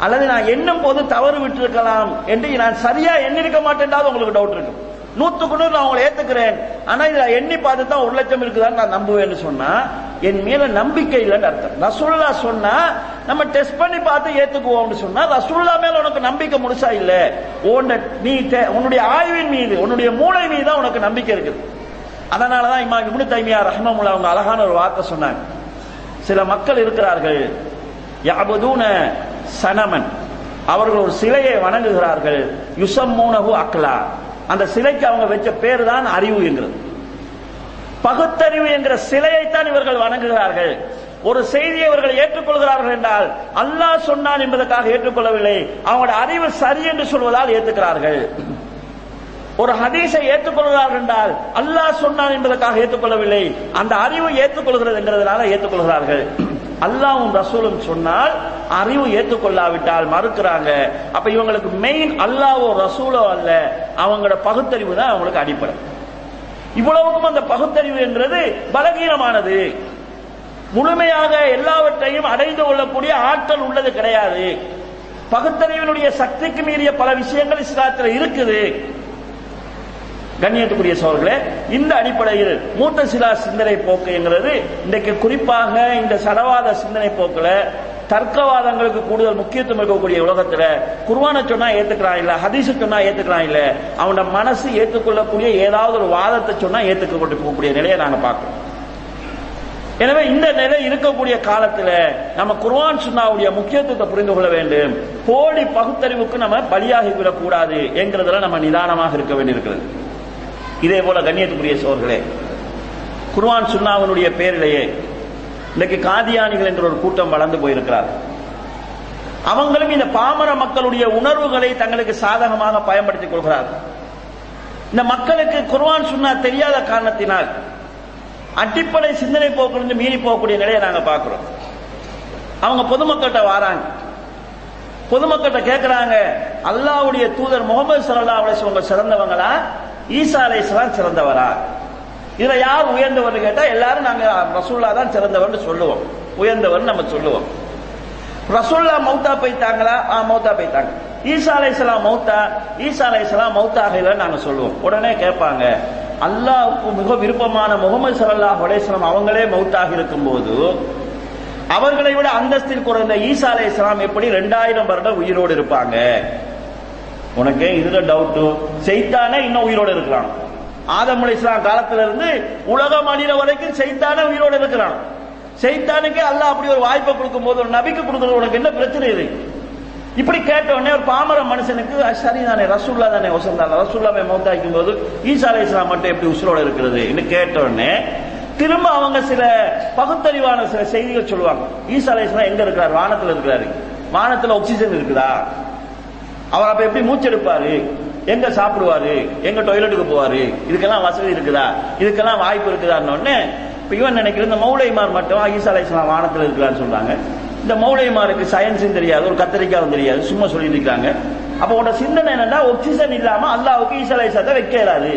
அல்லது நான் எண்ணும் போது தவறு விட்டிருக்கலாம் என்று நான் சரியா எண்ணிருக்க மாட்டேன்டாவது உங்களுக்கு டவுட் இருக்கு நூத்துக்கு நூறு நான் உங்களை ஏத்துக்கிறேன். ஆனா இதுல எண்ணி பார்த்து தான் ஒரு லட்சம் இருக்குதான்னு நான் நம்புவேன்னு சொன்னா என் மேல நம்பிக்கை இல்லைன்னு அர்த்தம். ரசூல்லா சொன்னா நம்ம டெஸ்ட் பண்ணி பார்த்து ஏத்துக்குவோம்னு சொன்னா ரசூல்லா மேல உனக்கு நம்பிக்கை முழுசா இல்ல. உன்ன நீ உன்னுடைய ஆய்வின் மீது உன்னுடைய மூளை மீது தான் உனக்கு நம்பிக்கை இருக்குது. அதனாலதான் இம்மா இப்னு தைமியா ரஹ்மமுல்லா அவங்க அழகான ஒரு வார்த்தை சொன்னாங்க. சில மக்கள் இருக்கிறார்கள். யாபதூன சனமன். அவர்கள் ஒரு சிலையை வணங்குகிறார்கள். யுசம்மூனஹு அக்லா. அந்த சிலைக்கு அவங்க வச்ச பேர் தான் அறிவு என்கிறது. பகுத்தறிவு என்கிற சிலையைத்தான் இவர்கள் வணங்குகிறார்கள். ஒரு செய்தியை இவர்கள் ஏற்றுக்கொள்கிறார்கள் என்றால் அல்லாஹ் சொன்னான் என்பதற்காக ஏற்றுக்கொள்ளவில்லை. அவங்களோட அறிவு சரி என்று சொல்வதால் ஏற்றுக்கிறார்கள் ஒரு ஹதீஸை ஏற்றுக்கொள்கிறார்கள் என்றால் அல்லாஹ் சொன்னான் என்பதற்காக ஏற்றுக்கொள்ளவில்லை. அந்த அறிவு ஏற்றுக்கொள்கிறது என்கிறதுனால ஏற்றுக்கொள்கிறார்கள். அல்லாவும் ரசூலும் சொன்னால் அறிவு ஏற்றுக்கொள்ளாவிட்டால் மறுக்கிறாங்க. அப்ப இவங்களுக்கு மெயின் அல்லாவோ ரசூலோ அல்ல. அவங்களோட பகுத்தறிவு தான் அவங்களுக்கு அடிப்படை. இவ்வளவுக்கும் அந்த பகுத்தறிவு என்றது பலகீனமானது. முழுமையாக எல்லாவற்றையும் அடைந்து கொள்ளக்கூடிய ஆற்றல் உள்ளது கிடையாது. பகுத்தறிவினுடைய சக்திக்கு மீறிய பல விஷயங்கள் இஸ்லாத்தில் இருக்குது. கண்ணியத்துக்குரிய சோழர்களே இந்த அடிப்படையில் மூத்த சிலா சிந்தனை போக்கு என்கிறது. இன்றைக்கு குறிப்பாக இந்த சடவாத சிந்தனை போக்குல தர்க்கவாதங்களுக்கு கூடுதல் முக்கியத்துவம் இருக்கக்கூடிய உலகத்துல குர்வானை சொன்னா ஏத்துக்கிறான் இல்ல ஹதீஸ் சொன்னா ஏத்துக்கிறான் இல்ல அவனோட மனசு ஏற்றுக்கொள்ளக்கூடிய ஏதாவது ஒரு வாதத்தை சொன்னா ஏத்துக்கொண்டு போகக்கூடிய நிலையை நாங்க பார்க்கிறோம். எனவே இந்த நிலை இருக்கக்கூடிய காலத்துல நம்ம குர்வான் சுன்னாவுடைய முக்கியத்துவத்தை புரிந்து கொள்ள வேண்டும். போலி பகுத்தறிவுக்கு நம்ம பலியாகி விடக்கூடாது என்கிறதுல நம்ம நிதானமாக இருக்க வேண்டியிருக்கிறது. இதே போல கண்ணியத்துக்குரிய சோர்களே குர்வான் சுன்னாவனுடைய பேரிலேயே இன்னைக்கு காதியானிகள் என்ற ஒரு கூட்டம் வளர்ந்து போயிருக்கிறார். அவங்களும் இந்த பாமர மக்களுடைய உணர்வுகளை தங்களுக்கு சாதகமாக பயன்படுத்திக் கொள்கிறார்கள் இந்த மக்களுக்கு குர்வான் சுன்னா தெரியாத காரணத்தினால் அடிப்படை சிந்தனை போக்கிலிருந்து மீறி போகக்கூடிய நிலையை நாங்க பார்க்கிறோம். அவங்க பொதுமக்கள்கிட்ட வாராங்க. பொதுமக்கள்கிட்ட கேட்கிறாங்க அல்லாவுடைய தூதர் முகமது சல்லா அலிஸ்வங்க சிறந்தவங்களா? ஈசா அலைஹிஸ்ஸலாம் சிறந்தவரா? இதுல யார் உயர்ந்தவர் கேட்டா எல்லாரும் நாங்க ரசூல்லா தான் சிறந்தவர்னு சொல்லுவோம். உயர்ந்தவர் நம்ம சொல்லுவோம். ரசூல்லா மௌத்தா போயிட்டாங்களா? ஆ மௌத்தா போயிட்டாங்க. ஈசா அலைஹிஸ்ஸலாம் மௌத்தா ஈசா அலைசலாம் மௌத்தா ஆகல நாங்க சொல்லுவோம். உடனே கேட்பாங்க அல்லாவுக்கு மிக விருப்பமான முகமது ஸல்லல்லாஹு அலைஹி அவங்களே மௌத்தாக இருக்கும்போது அவர்களை விட அந்தஸ்தில் குறைந்த ஈசா இஸ்லாம் எப்படி ரெண்டாயிரம் வருடம் உயிரோடு இருப்பாங்க? உனக்கு இதுல டவுட் செய்தானே இன்னும் உயிரோடு இருக்கிறான். ஆதம் இஸ்லாம் காலத்துல இருந்து உலகம் அழிற வரைக்கும் செய்தானே உயிரோடு இருக்கிறான். செய்தானுக்கே அல்லாஹ் அப்படி ஒரு வாய்ப்பை கொடுக்கும் போது ஒரு நபிக்கு கொடுக்கறது உனக்கு என்ன பிரச்சனை இது? இப்படி கேட்ட உடனே ஒரு பாமர மனுஷனுக்கு சரி தானே ரசூல்லா தானே வசந்தான். ரசூல்லாவை மௌத்தாக்கும் போது ஈசா அலைஹிஸ்ஸலாம் மட்டும் எப்படி உசுரோட இருக்கிறது? என்று கேட்ட உடனே திரும்ப அவங்க சில பகுத்தறிவான சில செய்திகள் சொல்லுவாங்க. ஈசா அலைஹிஸ்ஸலாம் எங்க இருக்கிறார்? வானத்துல இருக்கிறாரு. வானத்துல ஆக்சிஜன் இருக்குதா? அவர் அப்ப எப்படி மூச்செடுப்பாரு? எங்க சாப்பிடுவாரு? எங்க டொய்லெட்டுக்கு போவாரு? இதுக்கெல்லாம் வசதி இருக்குதா? இதுக்கெல்லாம் வாய்ப்பு இருக்குதான்னு இப்ப இவன் நினைக்கிற இந்த மௌலைமார் மட்டும் ஈசா அலைஹிஸ்ஸலாம் வானத்துல இருக்கிறான்னு சொல்றாங்க. இந்த மௌலைமாருக்கு சயின்ஸும் தெரியாது ஒரு கத்தரிக்காவும் தெரியாது சும்மா சொல்லிட்டு இருக்காங்க. அப்ப உன்னோட சிந்தனை என்னன்னா ஆக்சிஜன் இல்லாம அல்லாவுக்கு ஈசா அலைஹிஸ்ஸலாத்தை வைக்கிறாரு இயலாது.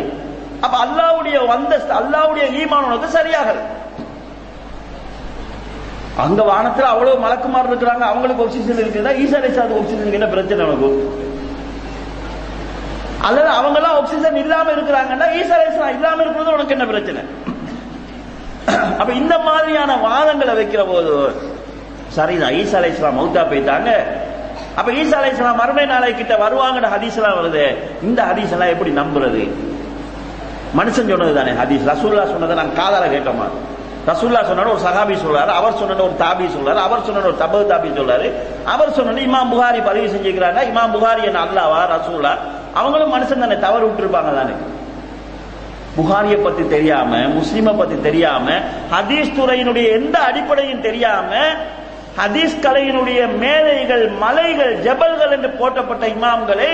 அப்ப அல்லாவுடைய வந்த அல்லாவுடைய ஈமான் உனக்கு சரியாகிறது அங்க வானத்துல அவ்வளவு மலக்குமார் இருக்கிறாங்க. அவங்களுக்கு ஆக்சிஜன் இருக்குதா? ஈசா அலைஹிஸ்ஸலாத்துக்கு ஆக்சிஜன் என்ன பிரச்சனை உனக்கு? அல்லது அவங்க எல்லாம் ஆக்சிஜன் இல்லாம இருக்கிறாங்கன்னா ஈசா அலைஹிஸ்ஸலாம் இல்லாம இருக்கிறது உனக்கு என்ன பிரச்சனை? அப்ப இந்த மாதிரியான வாதங்களை வைக்கிற போது சரிதான் ஈசா அலைஹிஸ்ஸலாம் மௌத்தா போயிட்டாங்க. அப்ப ஈசா அலைஹிஸ்ஸலாம் மறுமை நாளை கிட்ட வருவாங்கன்ற ஹதீஸ் எல்லாம் வருது. இந்த ஹதீஸ் எல்லாம் எப்படி நம்புறது? மனுஷன் சொன்னது தானே ஹதீஸ். ரசூல்லா சொன்னதை நாங்க காதால கேட்டோமா ரசூல்லா சொன்னாரு ஒரு சஹாபி சொல்றாரு அவர் சொன்ன ஒரு தாபி சொல்றாரு அவர் சொன்ன ஒரு தபு தாபி சொல்றாரு. அவர் சொன்ன இமாம் புகாரி பதிவு செஞ்சுக்கிறாங்க இமாம் புகாரி என்ன அல்லாவா ரசூலா? அவங்களும் மனுஷன் தானே தவறு விட்டுருப்பாங்க தானே. புகாரியை பத்தி தெரியாம முஸ்லீமை பத்தி தெரியாம ஹதீஸ் துறையினுடைய எந்த அடிப்படையும் தெரியாம ஹதீஸ் கலையினுடைய மேலைகள் மலைகள் ஜபல்கள் என்று போட்டப்பட்ட இமாம்களை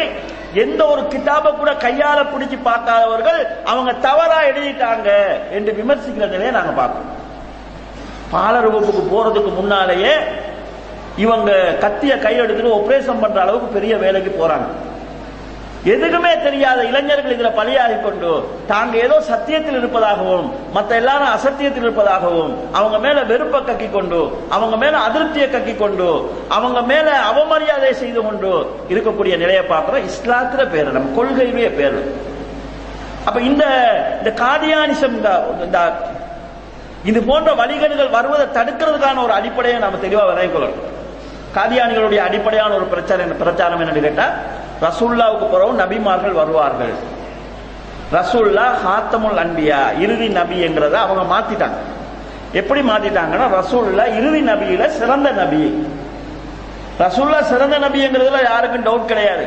எந்த ஒரு கிதாபை கூட கையால பிடிச்சு பார்க்காதவர்கள் அவங்க தவறா எழுதிட்டாங்க என்று விமர்சிக்கிற நிலையை நாங்க பார்க்கணும் பாலர் வகுப்புக்கு போறதுக்கு முன்னாலேயே இவங்க கத்திய கையெடுத்துட்டு ஆபரேஷன் பண்ற அளவுக்கு பெரிய வேலைக்கு போறாங்க. எதுக்குமே தெரியாத இளைஞர்கள் இதுல பலியாகி கொண்டு தாங்க ஏதோ சத்தியத்தில் இருப்பதாகவும் மத்த எல்லாரும் அசத்தியத்தில் இருப்பதாகவும் அவங்க மேல வெறுப்பை கக்கி கொண்டு அவங்க மேல அதிருப்தியை கக்கி கொண்டு அவங்க மேல அவமரியாதை செய்து கொண்டு இருக்கக்கூடிய நிலையை பார்க்கிறோம் இஸ்லாத்துல பேர் நம்ம கொள்கையிலேயே பேர். அப்ப இந்த இந்த காதியானிசம் இந்த இந்த இது போன்ற வழிகேடுகள் வருவதை தடுக்கிறதுக்கான ஒரு அடிப்படையை நாம தெளிவா கொள்ளணும். காதியானிகளுடைய அடிப்படையான ஒரு பிரச்சாரம் பிரச்சாரம் என்னன்னு கேட்டா ரசூல்லாவுக்கு பிறகு நபிமார்கள் வருவார்கள். ரசூல்லா ஹாத்தமுல் அன்பியா இறுதி நபிங்கிறத அவங்க மாத்திட்டாங்க. எப்படி மாத்திட்டாங்கன்னா ரசூல்லா இறுதி நபியில சிறந்த நபி. ரசூல்லா சிறந்த நபிங்கிறதுல யாருக்கும் டவுட் கிடையாது.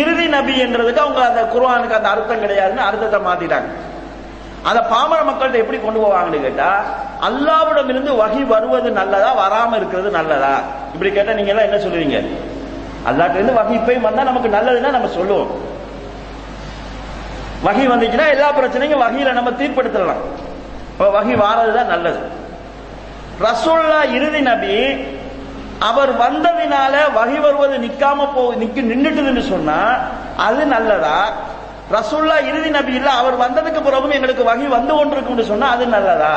இறுதி நபிங்கிறதுக்கு அவங்க அந்த குர்வானுக்கு அந்த அர்த்தம் கிடையாதுன்னு அர்த்தத்தை மாத்திட்டாங்க. அத பாமர மக்கள்கிட்ட எப்படி கொண்டு போவாங்கன்னு கேட்டா அல்லாவிடம் இருந்து வகி வருவது நல்லதா வராம இருக்கிறது நல்லதா? இப்படி கேட்டா நீங்க எல்லாம் என்ன சொல்லுவீங்க? அல்லாட்ட இருந்து வகை இப்பயும் வந்தா நமக்கு நல்லதுன்னா நம்ம சொல்லுவோம். வகை வந்துச்சுன்னா எல்லா பிரச்சனையும் வகையில நம்ம தீர்ப்படுத்தலாம். அப்ப வகை வாரதுதான் நல்லது. ரசோல்லா இறுதி நபி அவர் வந்ததினால வகை வருவது நிக்காம போ நிக்க நின்றுட்டுதுன்னு சொன்னா அது நல்லதா? ரசூல்லா இறுதி நபி இல்ல அவர் வந்ததுக்கு பிறகும் எங்களுக்கு வகை வந்து கொண்டிருக்கும் சொன்னா அது நல்லதா?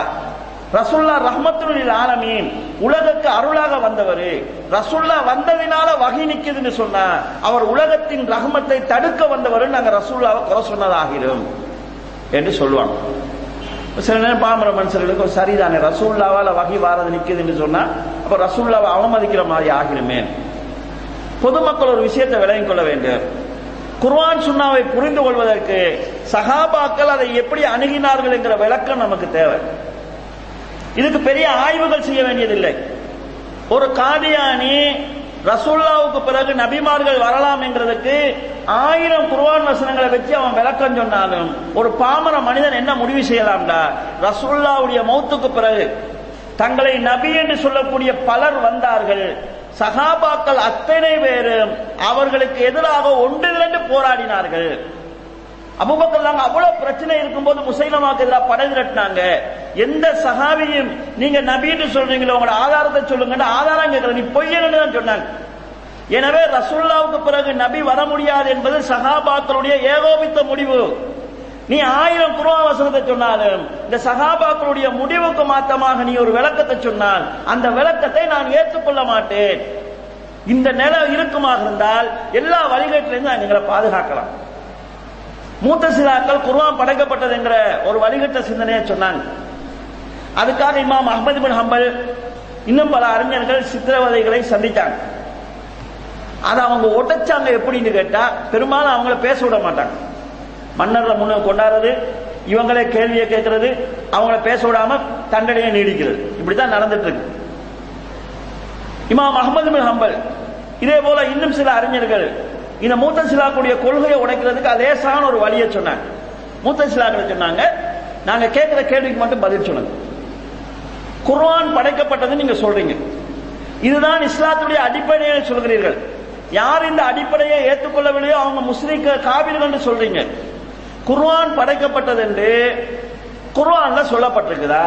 ரசுல்லா ரஹ்மத்துல் ஆலமீன் உலகக்கு அருளாக வந்தவர். ரசுல்லா வந்ததினால வகை நிக்குதுன்னு சொன்னா அவர் உலகத்தின் ரஹ்மத்தை தடுக்க வந்தவர் நாங்க ரசுல்லாவை குறை சொன்னதாகிறோம் என்று சொல்லுவாங்க. சில நேரம் பாமர மனுஷர்களுக்கு சரிதானே ரசூல்லாவால வகை வாரது நிக்குதுன்னு சொன்னா அப்ப ரசூல்லாவை அவமதிக்கிற மாதிரி ஆகிருமே. பொதுமக்கள் ஒரு விஷயத்தை விளங்கிக் கொள்ள வேண்டும். குர்வான் சுண்ணாவை புரிந்து கொள்வதற்கு சகாபாக்கள் அதை எப்படி அணுகினார்கள் என்கிற விளக்கம் நமக்கு தேவை. இதுக்கு பெரிய ஆய்வுகள் செய்ய வேண்டியதில்லை. ஒரு காதியானி ரசூல்லாவுக்கு பிறகு நபிமார்கள் வரலாம் என்கிறதுக்கு ஆயிரம் குர்வான் வசனங்களை வச்சு அவன் விளக்கம் சொன்னாலும் ஒரு பாமர மனிதன் என்ன முடிவு செய்யலாம்டா? ரசூல்லாவுடைய மௌத்துக்கு பிறகு தங்களை நபி என்று சொல்லக்கூடிய பலர் வந்தார்கள். சகாபாக்கள் அத்தனை பேரும் அவர்களுக்கு எதிராக ஒன்று திரண்டு போராடினார்கள். அபுபக்கர் அவ்வளவு பிரச்சனை இருக்கும்போது முசைலமாக்கு எதிராக படை திரட்டினாங்க. எந்த சகாபியும் நீங்க நபின்னு சொல்றீங்களோ உங்களோட ஆதாரத்தை சொல்லுங்க ஆதாரம் கேட்கல. நீ பொய்யன்னு தான் சொன்னாங்க. எனவே ரசுல்லாவுக்கு பிறகு நபி வர முடியாது என்பது சகாபாக்களுடைய ஏகோபித்த முடிவு. நீ ஆயிரம் குரான் வசனத்தை சொன்னாலும் இந்த சகாபாக்களுடைய முடிவுக்கு மாத்தமாக நீ ஒரு விளக்கத்தை சொன்னால் அந்த விளக்கத்தை நான் ஏற்றுக்கொள்ள மாட்டேன். இந்த நிலை இருக்குமாக இருந்தால் எல்லா வழிகட்டிலிருந்து நாங்கள் எங்களை பாதுகாக்கலாம். மூத்த சிலாக்கள் குர்ஆன் படைக்கப்பட்டது என்கிற ஒரு வழிகட்ட சிந்தனையை சொன்னாங்க. அதுக்காக இமாம் அஹமது பின் ஹம்பல் இன்னும் பல அறிஞர்கள் சித்திரவதைகளை சந்தித்தாங்க. அதை அவங்க உடைச்சாங்க எப்படின்னு கேட்டா பெரும்பாலும் அவங்கள பேச விட மாட்டாங்க. மன்னர்ல முன்ன கொண்டாடுறது இவங்களே கேள்வியை கேட்கறது அவங்கள பேச விடாம தண்டனையை நீடிக்கிறது. இப்படித்தான் நடந்துட்டு இருக்கு இமாம் அகமது பின் ஹம்பல் இதே போல இன்னும் சில அறிஞர்கள் இந்த மூத்த சிலாக்குடைய கொள்கையை உடைக்கிறதுக்கு அதேசான ஒரு வழியை சொன்னாங்க. மூத்த சிலாக்கள் சொன்னாங்க நாங்க கேட்கிற கேள்விக்கு மட்டும் பதில் சொல்லுங்க. குர்ஆன் படைக்கப்பட்டது நீங்க சொல்றீங்க. இதுதான் இஸ்லாத்துடைய அடிப்படையை சொல்கிறீர்கள். யார் இந்த அடிப்படையை ஏற்றுக்கொள்ளவில்லையோ அவங்க முஸ்லீம் காவிர்கள் சொல்றீங்க. குர்ஆன் படைக்கப்பட்டது என்று குர்ஆன்ல சொல்லப்பட்டிருக்குதா?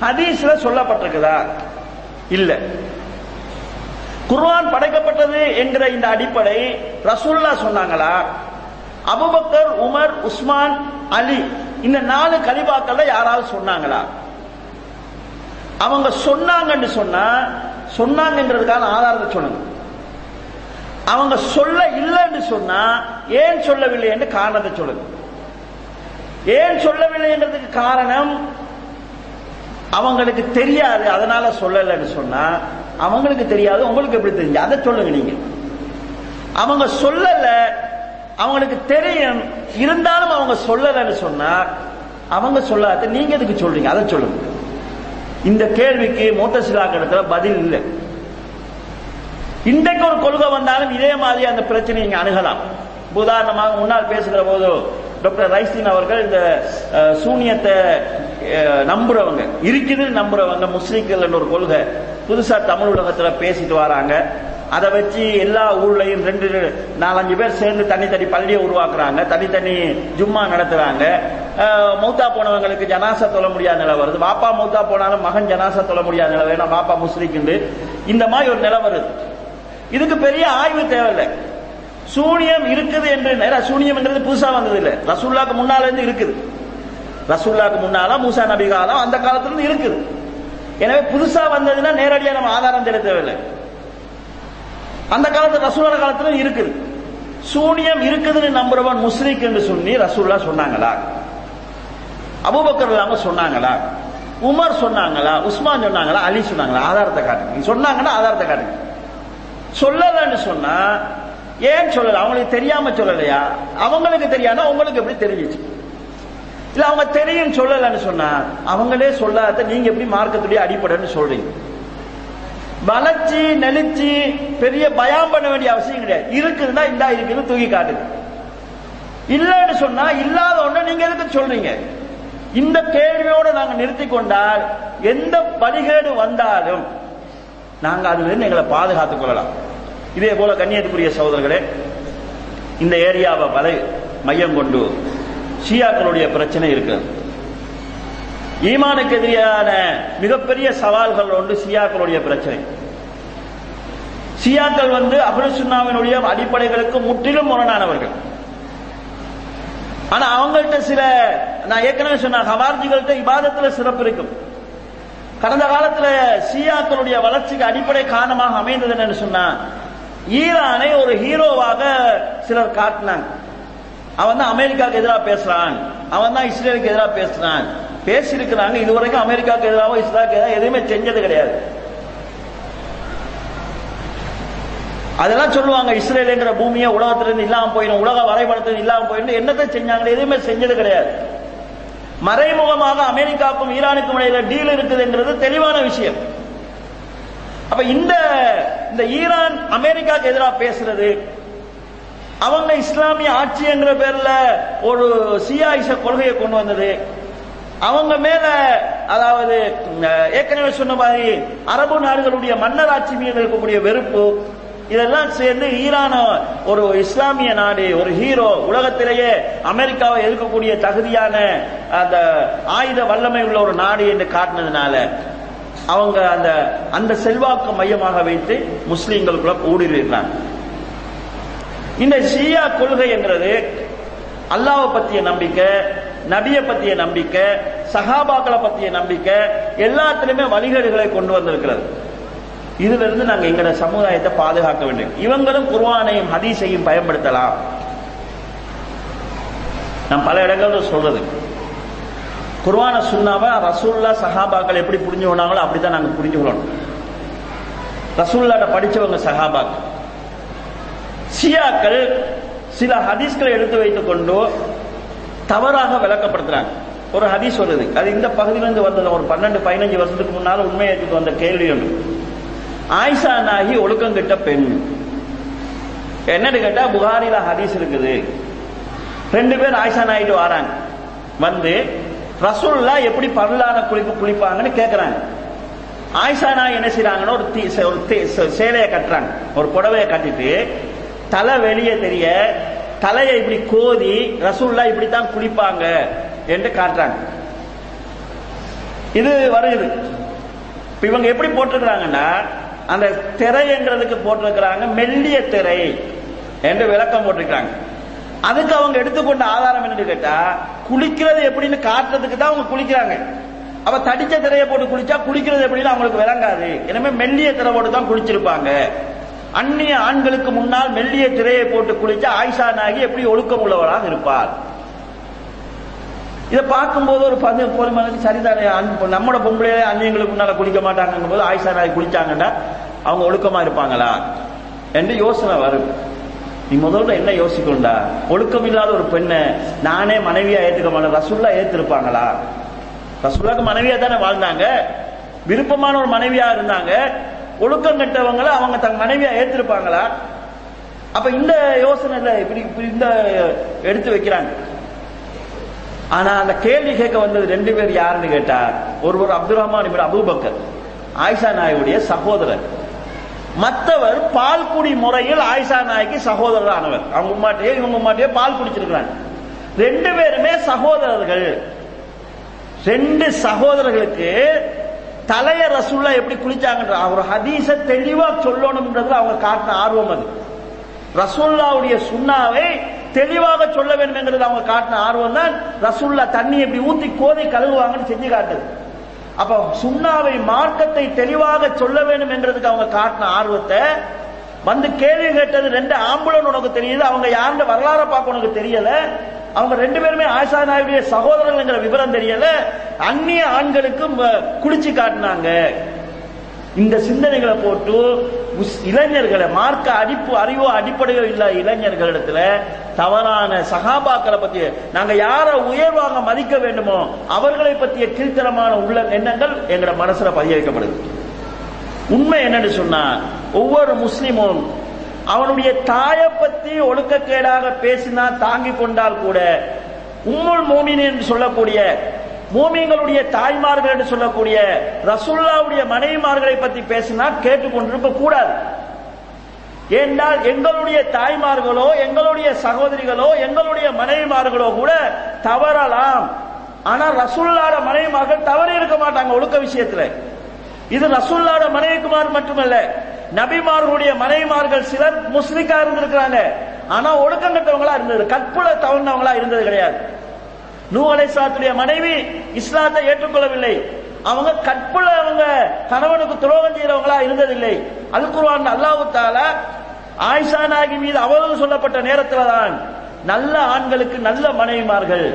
ஹதீஸ்ல சொல்லப்பட்டிருக்குதா? இல்ல. குர்ஆன் படைக்கப்பட்டது என்கிற இந்த அடிப்படை ரசூல்லா சொன்னாங்களா? அபுபக்கர் உமர் உஸ்மான் அலி இந்த நாலு கலிபாக்கள்ல யாராவது சொன்னாங்களா? அவங்க சொன்னாங்கன்னு சொன்னா சொன்னாங்கன்றதுக்கான ஆதாரத்தை சொன்னது அவங்க சொல்ல இல்லைன்னு சொன்னா ஏன் சொல்லவில்லை என்று காரணத்தை சொல்லுங்க. ஏன் சொல்லவில்லை என்றதுக்கு காரணம் அவங்களுக்கு தெரியாது. அதனால சொல்லலைன்னு சொன்னா அவங்களுக்கு தெரியாது. உங்களுக்கு எப்படி தெரிஞ்சு? அதை சொல்லுங்க நீங்க. அவங்க சொல்லல அவங்களுக்கு தெரியும். இருந்தாலும் அவங்க சொல்லலைன்னு சொன்னா அவங்க சொல்லாத நீங்க எதுக்கு சொல்றீங்க? அதை சொல்லுங்க. இந்த கேள்விக்கு மூத்தசிலாக்க இடத்துல பதில் இல்லை. இன்றைக்கு ஒரு கொள்கை வந்தாலும் இதே மாதிரி அந்த பிரச்சனையை நீங்க அணுகலாம். உதாரணமாக முன்னால் பேசுகிற போது டாக்டர் ரைஸ்தீன் அவர்கள் இந்த சூனியத்தை நம்புறவங்க இருக்குது நம்புறவங்க முஸ்லீம்கள் ஒரு கொள்கை புதுசா தமிழ் உலகத்துல பேசிட்டு வராங்க. அதை வச்சு எல்லா ஊர்லயும் ரெண்டு நாலஞ்சு பேர் சேர்ந்து தனித்தனி பள்ளியை உருவாக்குறாங்க. தனித்தனி ஜும்மா நடத்துறாங்க. மௌத்தா போனவங்களுக்கு ஜனாசா தொல்ல முடியாத நிலை வருது. பாப்பா மௌத்தா போனாலும் மகன் ஜனாசா தொல்ல முடியாத நிலை வேணும் பாப்பா முஸ்லிக்குண்டு இந்த மாதிரி ஒரு நிலை வருது. இதுக்கு பெரிய ஆய்வு தேவையில்லை. சூனியம் இருக்குது என்று நேரா சூனியம்ன்றது புதுசா வந்தது இல்ல. ரசூல்லாக்கு முன்னால இருந்து இருக்குது. ரசூல்லாக்கு முன்னால மூசா நபி காலம் அந்த காலத்துல இருந்து இருக்குது. எனவே புதுசா வந்ததுன்னா நேரடியா நம்ம ஆதாரம் தேட தேவையில்லை. அந்த காலத்து ரசூலா காலத்துல இருக்குது. சூனியம் இருக்குதுன்னு நம்புறவன் முஸ்லிக் என்று சொல்லி ரசூல்லா சொன்னாங்களா? அபூபக்கர் இல்லாம சொன்னாங்களா? உமர் சொன்னாங்களா? உஸ்மான் சொன்னாங்களா? அலி சொன்னாங்களா? ஆதாரத்தை காட்டுங்க. சொன்னாங்கன்னா ஆதாரத்தை காட்டுங்க. சொல்லலன்னு சொன்னா ஏன் சொல்லல? அவங்களுக்கு தெரியாம சொல்லலையா? அவங்களுக்கு தெரியாம உங்களுக்கு எப்படி தெரிஞ்சிச்சு? இல்ல அவங்க தெரியும் சொல்லலன்னு சொன்னா அவங்களே சொல்லாத நீங்க எப்படி மார்க்கத்துடைய அடிப்படைன்னு சொல்றீங்க. வளர்ச்சி நெளிச்சு பெரிய பயம் பண்ண வேண்டிய அவசியம் கிடையாது. இருக்குதுன்னா இந்தா இருக்குன்னு தூக்கி காட்டுங்க. இல்லைன்னு சொன்னா இல்லாத ஒண்ணு நீங்க எதுக்கு சொல்றீங்க? இந்த கேள்வியோட நாங்க நிறுத்தி கொண்டால் எந்த வழிகேடு வந்தாலும் நாங்க அதிலிருந்து எங்களை பாதுகாத்துக் கொள்ளலாம். இதே போல கண்ணியத்துக்குரிய சகோதரர்களே இந்த ஏரியாவை வலை மையம் கொண்டு ஷியாக்களுடைய பிரச்சனை இருக்கிறது. ஈமானுக்கு எதிரான மிகப்பெரிய சவால்கள் ஒன்று ஷியாக்களுடைய பிரச்சனை. ஷியாக்கள் வந்து அபுலுசுன்னாவினுடைய அடிப்படைகளுக்கு முற்றிலும் முரணானவர்கள். ஆனா அவங்கள்ட்ட சில நான் ஏற்கனவே சொன்ன ஹவார்ஜிகள்ட்ட இபாதத்துல சிறப்பு இருக்கும். கடந்த காலத்துல ஷியாக்களுடைய வளர்ச்சிக்கு அடிப்படை காரணமாக அமைந்தது என்னன்னு சொன்னா ஈரானை ஒரு ஹீரோவாக சிலர் காட்டினாங்க. அவன் தான் அமெரிக்காவுக்கு எதிராக பேசுறான். அவன் தான் இஸ்ரேலுக்கு எதிராக பேசுறான். பேசியிருக்கிறாங்க. இதுவரைக்கும் அமெரிக்காவுக்கு எதிராக இஸ்ரேலுக்கு எதிராக எதுவுமே செஞ்சது கிடையாது. அதெல்லாம் சொல்லுவாங்க இஸ்ரேலுங்கிற பூமியை உலகத்திலிருந்து இல்லாம போயிடும். உலக வரைபடத்திலிருந்து இல்லாம போயிடும். என்னத்தை செஞ்சாங்க? எதுவுமே செஞ்சது கிடையாது. மறைமுகமாக அமெரிக்காவுக்கும் ஈரானுக்கும் இடையில டீல் இருக்குதுன்றது தெளிவான விஷயம். அப்ப இந்த இந்த ஈரான் அமெரிக்காவுக்கு எதிராக பேசுறது. அவங்க இஸ்லாமிய ஆட்சிங்கிற பேர்ல ஒரு சியாயிச கொள்கையை கொண்டு வந்தது. அவங்க மேல அதாவது ஏற்கனவே சொன்ன மாதிரி அரபு நாடுகளுடைய மன்னர் ஆட்சி மீது இருக்கக்கூடிய வெறுப்பு இதெல்லாம் சேர்ந்து ஈரான ஒரு இஸ்லாமிய நாடு ஒரு ஹீரோ உலகத்திலேயே அமெரிக்காவை எதிர்க்கக்கூடிய தகுதியான அந்த ஆயுத வல்லமை உள்ள ஒரு நாடு என்று காட்டினதுனால. அவங்க அந்த அந்த செல்வாக்கு மையமாக வைத்து முஸ்லீம்களுக்குள்ள ஊடுருவிடுறாங்க இந்த ஷியா கொள்கை என்றது அல்லாவை பத்திய நம்பிக்கை நபியை பத்திய நம்பிக்கை சஹாபாக்களை பத்திய நம்பிக்கை எல்லாத்திலுமே வழிகேடுகளை கொண்டு வந்திருக்கிறது. இதுல இருந்து நாங்க எங்களோட சமுதாயத்தை பாதுகாக்க வேண்டும். இவங்களும் குர்வானையும் ஹதீஸையும் பயன்படுத்தலாம். நான் பல இடங்கள்ல சொல்றது. குர்வான சுண்ணாவை ரசூல்லா சஹாபாக்கள் எப்படி புரிஞ்சு கொண்டாங்களோ அப்படிதான் நாங்க புரிஞ்சு கொள்ளணும் ரசூல்லாட்ட படிச்சவங்க சஹாபாக்கள். ஷியாக்கள் சில ஹதீஸ்களை எடுத்து வைத்துக் கொண்டு தவறாக விளக்கப்படுத்துறாங்க. ஒரு ஹதீஸ் வருது அது இந்த பகுதியிலிருந்து வந்தது. ஒரு பன்னெண்டு பதினஞ்சு வருஷத்துக்கு முன்னால உண்மையாக்கிட்டு வந்த கேள்வி ஒன்று. ஆயிஷா நாகி ஒழுக்கங்கிட்ட பெண். என்னன்னு கேட்டா புகாரில ஹதீஸ் இருக்குது. ரெண்டு பேர் ஆயிஷா நாயிட்டு வராங்க. வந்து ரசூல்லா எப்படி பரலான குளிப்பு குளிப்பாங்கன்னு கேக்குறாங்க. ஆயிஷா நாய் என்ன செய்றாங்கன்னா ஒரு தீ- ஒரு சேலையை கட்டுறாங்க. ஒரு புடவையை கட்டிட்டு தலை வெளியே தெரிய தலையை இப்படி கோதி ரசூல்லா இப்படித்தான் குளிப்பாங்க என்று காட்டுறாங்க. இது வருது. இப்ப இவங்க எப்படி போட்டிருக்கிறாங்கன்னா அந்த திரைன்றதுக்கு போட்டிருக்கிறாங்க மெல்லிய திரை என்று விளக்கம் போட்டிருக்கிறாங்க. அதுக்கு அவங்க எடுத்துக்கொண்ட ஆதாரம் என்னன்னு கேட்டா குளிக்கிறது எப்படின்னு காட்டுறதுக்கு தான் அவங்க குளிக்கிறாங்க. அவ தடிச்ச திரையை போட்டு குளிச்சா குளிக்கிறது எப்படின்னு அவங்களுக்கு விளங்காது. எனவே மெல்லிய திரை போட்டு தான் குளிச்சிருப்பாங்க. அந்நிய ஆண்களுக்கு முன்னால் மெல்லிய திரையை போட்டு குளிச்சா ஆயிஷா நாகி எப்படி ஒழுக்கம் உள்ளவராக இருப்பார் இதை பார்க்கும்போது ஒரு பதி பொறுமனுக்கு சரிதானே அன்- நம்மளோட பொம்பளை அந்நியங்களுக்கு முன்னால குளிக்க மாட்டாங்கும் போது ஆயிஷா நாய் குளிச்சாங்கன்னா அவங்க ஒழுக்கமா இருப்பாங்களா? என்று யோசனை வரும் நீ முதல்ல என்ன யோசிக்கணும்டா? ஒழுக்கம் இல்லாத ஒரு பெண்ணை நானே மனைவியா ஏத்துக்க மாட்டேன். ரசுல்லா ஏத்திருப்பாங்களா? ரசுல்லாக்கு மனைவியா தானே வாழ்ந்தாங்க. விருப்பமான ஒரு மனைவியா இருந்தாங்க. ஒழுக்கம் கெட்டவங்கள அவங்க தங்க மனைவியா ஏத்திருப்பாங்களா? அப்ப இந்த யோசனை இப்படி இப்படி இந்த எடுத்து வைக்கிறாங்க. ஆனா அந்த கேள்வி கேட்க வந்தது ரெண்டு பேர் யாருன்னு கேட்டா ஒருவர் அப்துல் ரஹ்மான் அபுபக்கர். ஆயிஷா நாயுடைய சகோதரர். மற்றவர் பால் குடி முறையில் ஆயிஷா நாய்க்கு சகோதரர் ஆனவர் அவங்க உமாட்டையே இவங்க உமாட்டையே பால் குடிச்சிருக்கிறாங்க. ரெண்டு பேருமே சகோதரர்கள். ரெண்டு சகோதரர்களுக்கு தலைய ரசூல்லா எப்படி குளிச்சாங்கன்ற அவர் ஹதீச தெளிவா சொல்லணும்ன்றதுல அவங்க காட்டின ஆர்வம் அது. ரசூல்லாவுடைய சுண்ணாவை தெளிவாக சொல்ல வேண்டும் என்கிறது அவங்க காட்டின ஆர்வம் தான் ரசூல்லா தண்ணி எப்படி ஊத்தி கோதை கழுவுவாங்கன்னு செஞ்சு காட்டுது. அப்ப சுண்ணாவை மார்க்கத்தை தெளிவாக சொல்ல வேண்டும் என்றதுக்கு அவங்க காட்டின ஆர்வத்தை வந்து கேள்வி கேட்டது ரெண்டு ஆம்புலன் உனக்கு தெரியுது அவங்க யாருன்ற வரலாறு பார்க்க உனக்கு தெரியல. அவங்க ரெண்டு பேருமே ஆயிஷா நாயுடைய சகோதரர்கள்ங்கிற விவரம் தெரியல. அந்நிய ஆண்களுக்கு குடிச்சு குளிச்சு காட்டினாங்க. இந்த சிந்தனைகளை போட்டு இளைஞர்களை மார்க்க அடிப்பு அறிவோ அடிப்படையோ இல்ல இளைஞர்களிடத்துல தவறான சகாபாக்களை பத்தி நாங்க யார உயர்வாக மதிக்க வேண்டுமோ அவர்களை பற்றிய கீழ்த்தரமான உள்ள எண்ணங்கள் எங்களோட மனசுல பதிய வைக்கப்படுது உண்மை என்னன்னு சொன்னா ஒவ்வொரு முஸ்லிமும் அவனுடைய தாயை பத்தி ஒழுக்கக்கேடாக பேசினா தாங்கி கொண்டால் கூட உம்முள் மோமின் என்று சொல்லக்கூடிய மூமிங்களுடைய தாய்மார்கள் என்று சொல்லக்கூடிய ரசுல்லாவுடைய மனைவிமார்களை பத்தி பேசினா கேட்டுக்கொண்டிருக்க கூடாது. ஏனென்றால் எங்களுடைய தாய்மார்களோ எங்களுடைய சகோதரிகளோ எங்களுடைய மனைவிமார்களோ கூட தவறலாம். ஆனா ரசுல்லாட மனைவிமார்கள் தவறி இருக்க மாட்டாங்க ஒழுக்க விஷயத்துல. இது ரசுல்லாட மனைவிக்குமார் மட்டுமல்ல நபிமார்களுடைய மனைவிமார்கள் சிலர் முஸ்லிக்கா இருந்திருக்கிறாங்க. ஆனா ஒழுக்கம் கட்டவங்களா இருந்தது கற்புல தவறினவங்களா இருந்தது கிடையாது. நூ அலைசாத்துடைய மனைவி இஸ்லாத்தை ஏற்றுக்கொள்ளவில்லை. அவங்க கற்புல அவங்க கணவனுக்கு துரோகம் செய்யறவங்களா இருந்ததில்லை. அல் குருவான் அல்லாஹ் தாலா ஆயிஷா நாகி மீது அவதூறு சொல்லப்பட்ட நேரத்துல தான் நல்ல ஆண்களுக்கு நல்ல மனைவிமார்கள்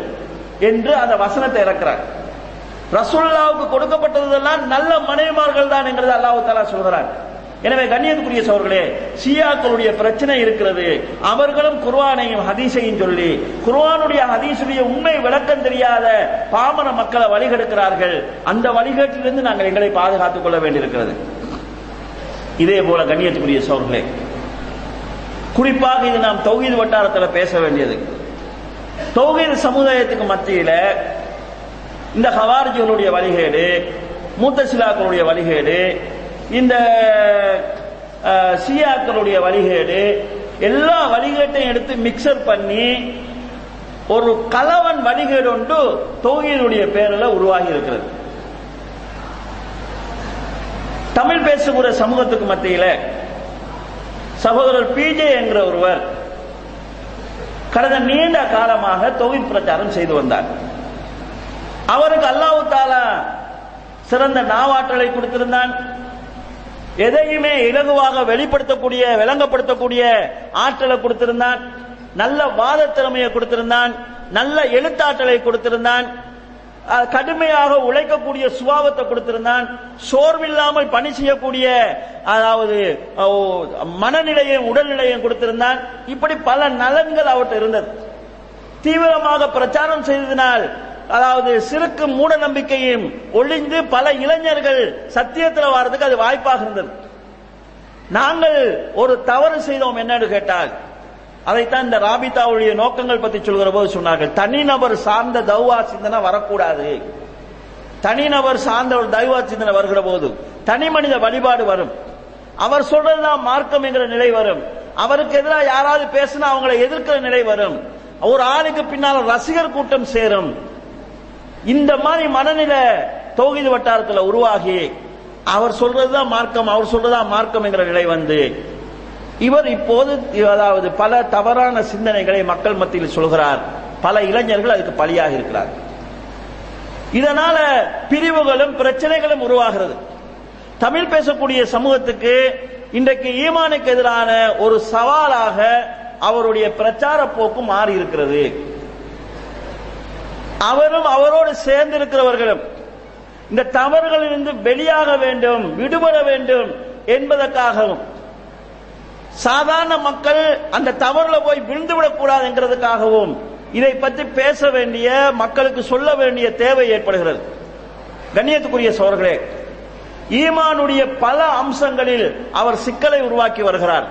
என்று அந்த வசனத்தை இறக்கிறார். ரசூல்லாவுக்கு கொடுக்கப்பட்டதெல்லாம் நல்ல மனைவிமார்கள் தான் என்கிறது அல்லாஹ் தாலா சொல்கிறார் எனவே கண்ணியத்துக்குரிய சோர்களே ஷியாக்களுடைய பிரச்சனை இருக்கிறது. அவர்களும் குர்வானையும் ஹதீஸையும் சொல்லி குர்வானுடைய ஹதீஸுடைய உண்மை விளக்கம் தெரியாத பாமர மக்களை வழிகெடுக்கிறார்கள். அந்த வழிகேட்டிலிருந்து நாங்கள் எங்களை பாதுகாத்துக் கொள்ள வேண்டியிருக்கிறது. இதே போல கண்ணியத்துக்குரிய சோர்களே குறிப்பாக இது நாம் தௌஹீத் வட்டாரத்தில் பேச வேண்டியது. தௌஹீத் சமுதாயத்துக்கு மத்தியில இந்த ஹவார்ஜிகளுடைய வழிகேடு மூத்த சிலாக்களுடைய வழிகேடு இந்த அஹ், ஷியாக்களுடைய வழிகேடு எல்லா வழிகேட்டையும் எடுத்து மிக்சர் பண்ணி ஒரு கலவன் வழிகேடு ஒன்று தௌஹீதுடைய பேரில் உருவாகி இருக்கிறது. தமிழ் பேசுகிற சமூகத்துக்கு மத்தியில் சகோதரர் பிஜே என்கிற ஒருவர் கடந்த நீண்ட காலமாக தொழில் பிரச்சாரம் செய்து வந்தார். அவருக்கு அல்லாஹ் தாலா சிறந்த நாவாற்றலை கொடுத்திருந்தான். எதையுமே இலகுவாக வெளிப்படுத்தக்கூடிய விளங்கப்படுத்தக்கூடிய ஆற்றலை கொடுத்திருந்தான் நல்ல வாத திறமையை கொடுத்திருந்தான் நல்ல எழுத்தாற்றலை கொடுத்திருந்தான் கடுமையாக உழைக்கக்கூடிய சுபாவத்தை கொடுத்திருந்தான் சோர்வில்லாமல் பணி செய்யக்கூடிய அதாவது மனநிலையும் உடல்நிலையும் கொடுத்திருந்தான். இப்படி பல நலன்கள் அவற்றை இருந்தது. தீவிரமாக பிரச்சாரம் செய்ததினால் அதாவது சிறுக்கு மூட நம்பிக்கையும் ஒளிந்து பல இளைஞர்கள் சத்தியத்தில் வாரதுக்கு அது வாய்ப்பாக இருந்தது நாங்கள் ஒரு தவறு செய்தோம் என்னன்னு கேட்டால் அதைத்தான் இந்த ராபிதாவுடைய நோக்கங்கள் பற்றி சொல்கிற போது சொன்னார்கள். தனிநபர் சார்ந்த தௌவா சிந்தனை வரக்கூடாது. தனிநபர் சார்ந்த ஒரு தைவா சிந்தனை வருகிற போது தனி மனித வழிபாடு வரும். அவர் சொல்றதுதான் மார்க்கம் என்கிற நிலை வரும். அவருக்கு எதிராக யாராவது பேசினா அவங்களை எதிர்க்கிற நிலை வரும். ஒரு ஆளுக்கு பின்னால் ரசிகர் கூட்டம் சேரும். இந்த மாதிரி மனநிலை தௌஹீது வட்டாரத்துல உருவாகி அவர் சொல்றதுதான் மார்க்கம் அவர் சொல்றதுதான் மார்க்கம் என்கிற நிலை வந்து இவர் இப்போது அதாவது பல தவறான சிந்தனைகளை மக்கள் மத்தியில் சொல்கிறார். பல இளைஞர்கள் அதுக்கு பலியாக இருக்கிறார் இதனால பிரிவுகளும் பிரச்சனைகளும் உருவாகிறது. தமிழ் பேசக்கூடிய சமூகத்துக்கு இன்றைக்கு ஈமானுக்கு எதிரான ஒரு சவாலாக அவருடைய பிரச்சார போக்கு மாறி இருக்கிறது. அவரும் அவரோடு சேர்ந்து இருக்கிறவர்களும் இந்த தவறுகளிலிருந்து வெளியாக வேண்டும் விடுபட வேண்டும் என்பதற்காகவும் சாதாரண மக்கள் அந்த தவறுல போய் விழுந்து விடக்கூடாது என்கிறதுக்காகவும் இதை பற்றி பேச வேண்டிய மக்களுக்கு சொல்ல வேண்டிய தேவை ஏற்படுகிறது. கண்ணியத்துக்குரிய சோர்களே ஈமானுடைய பல அம்சங்களில் அவர் சிக்கலை உருவாக்கி வருகிறார்.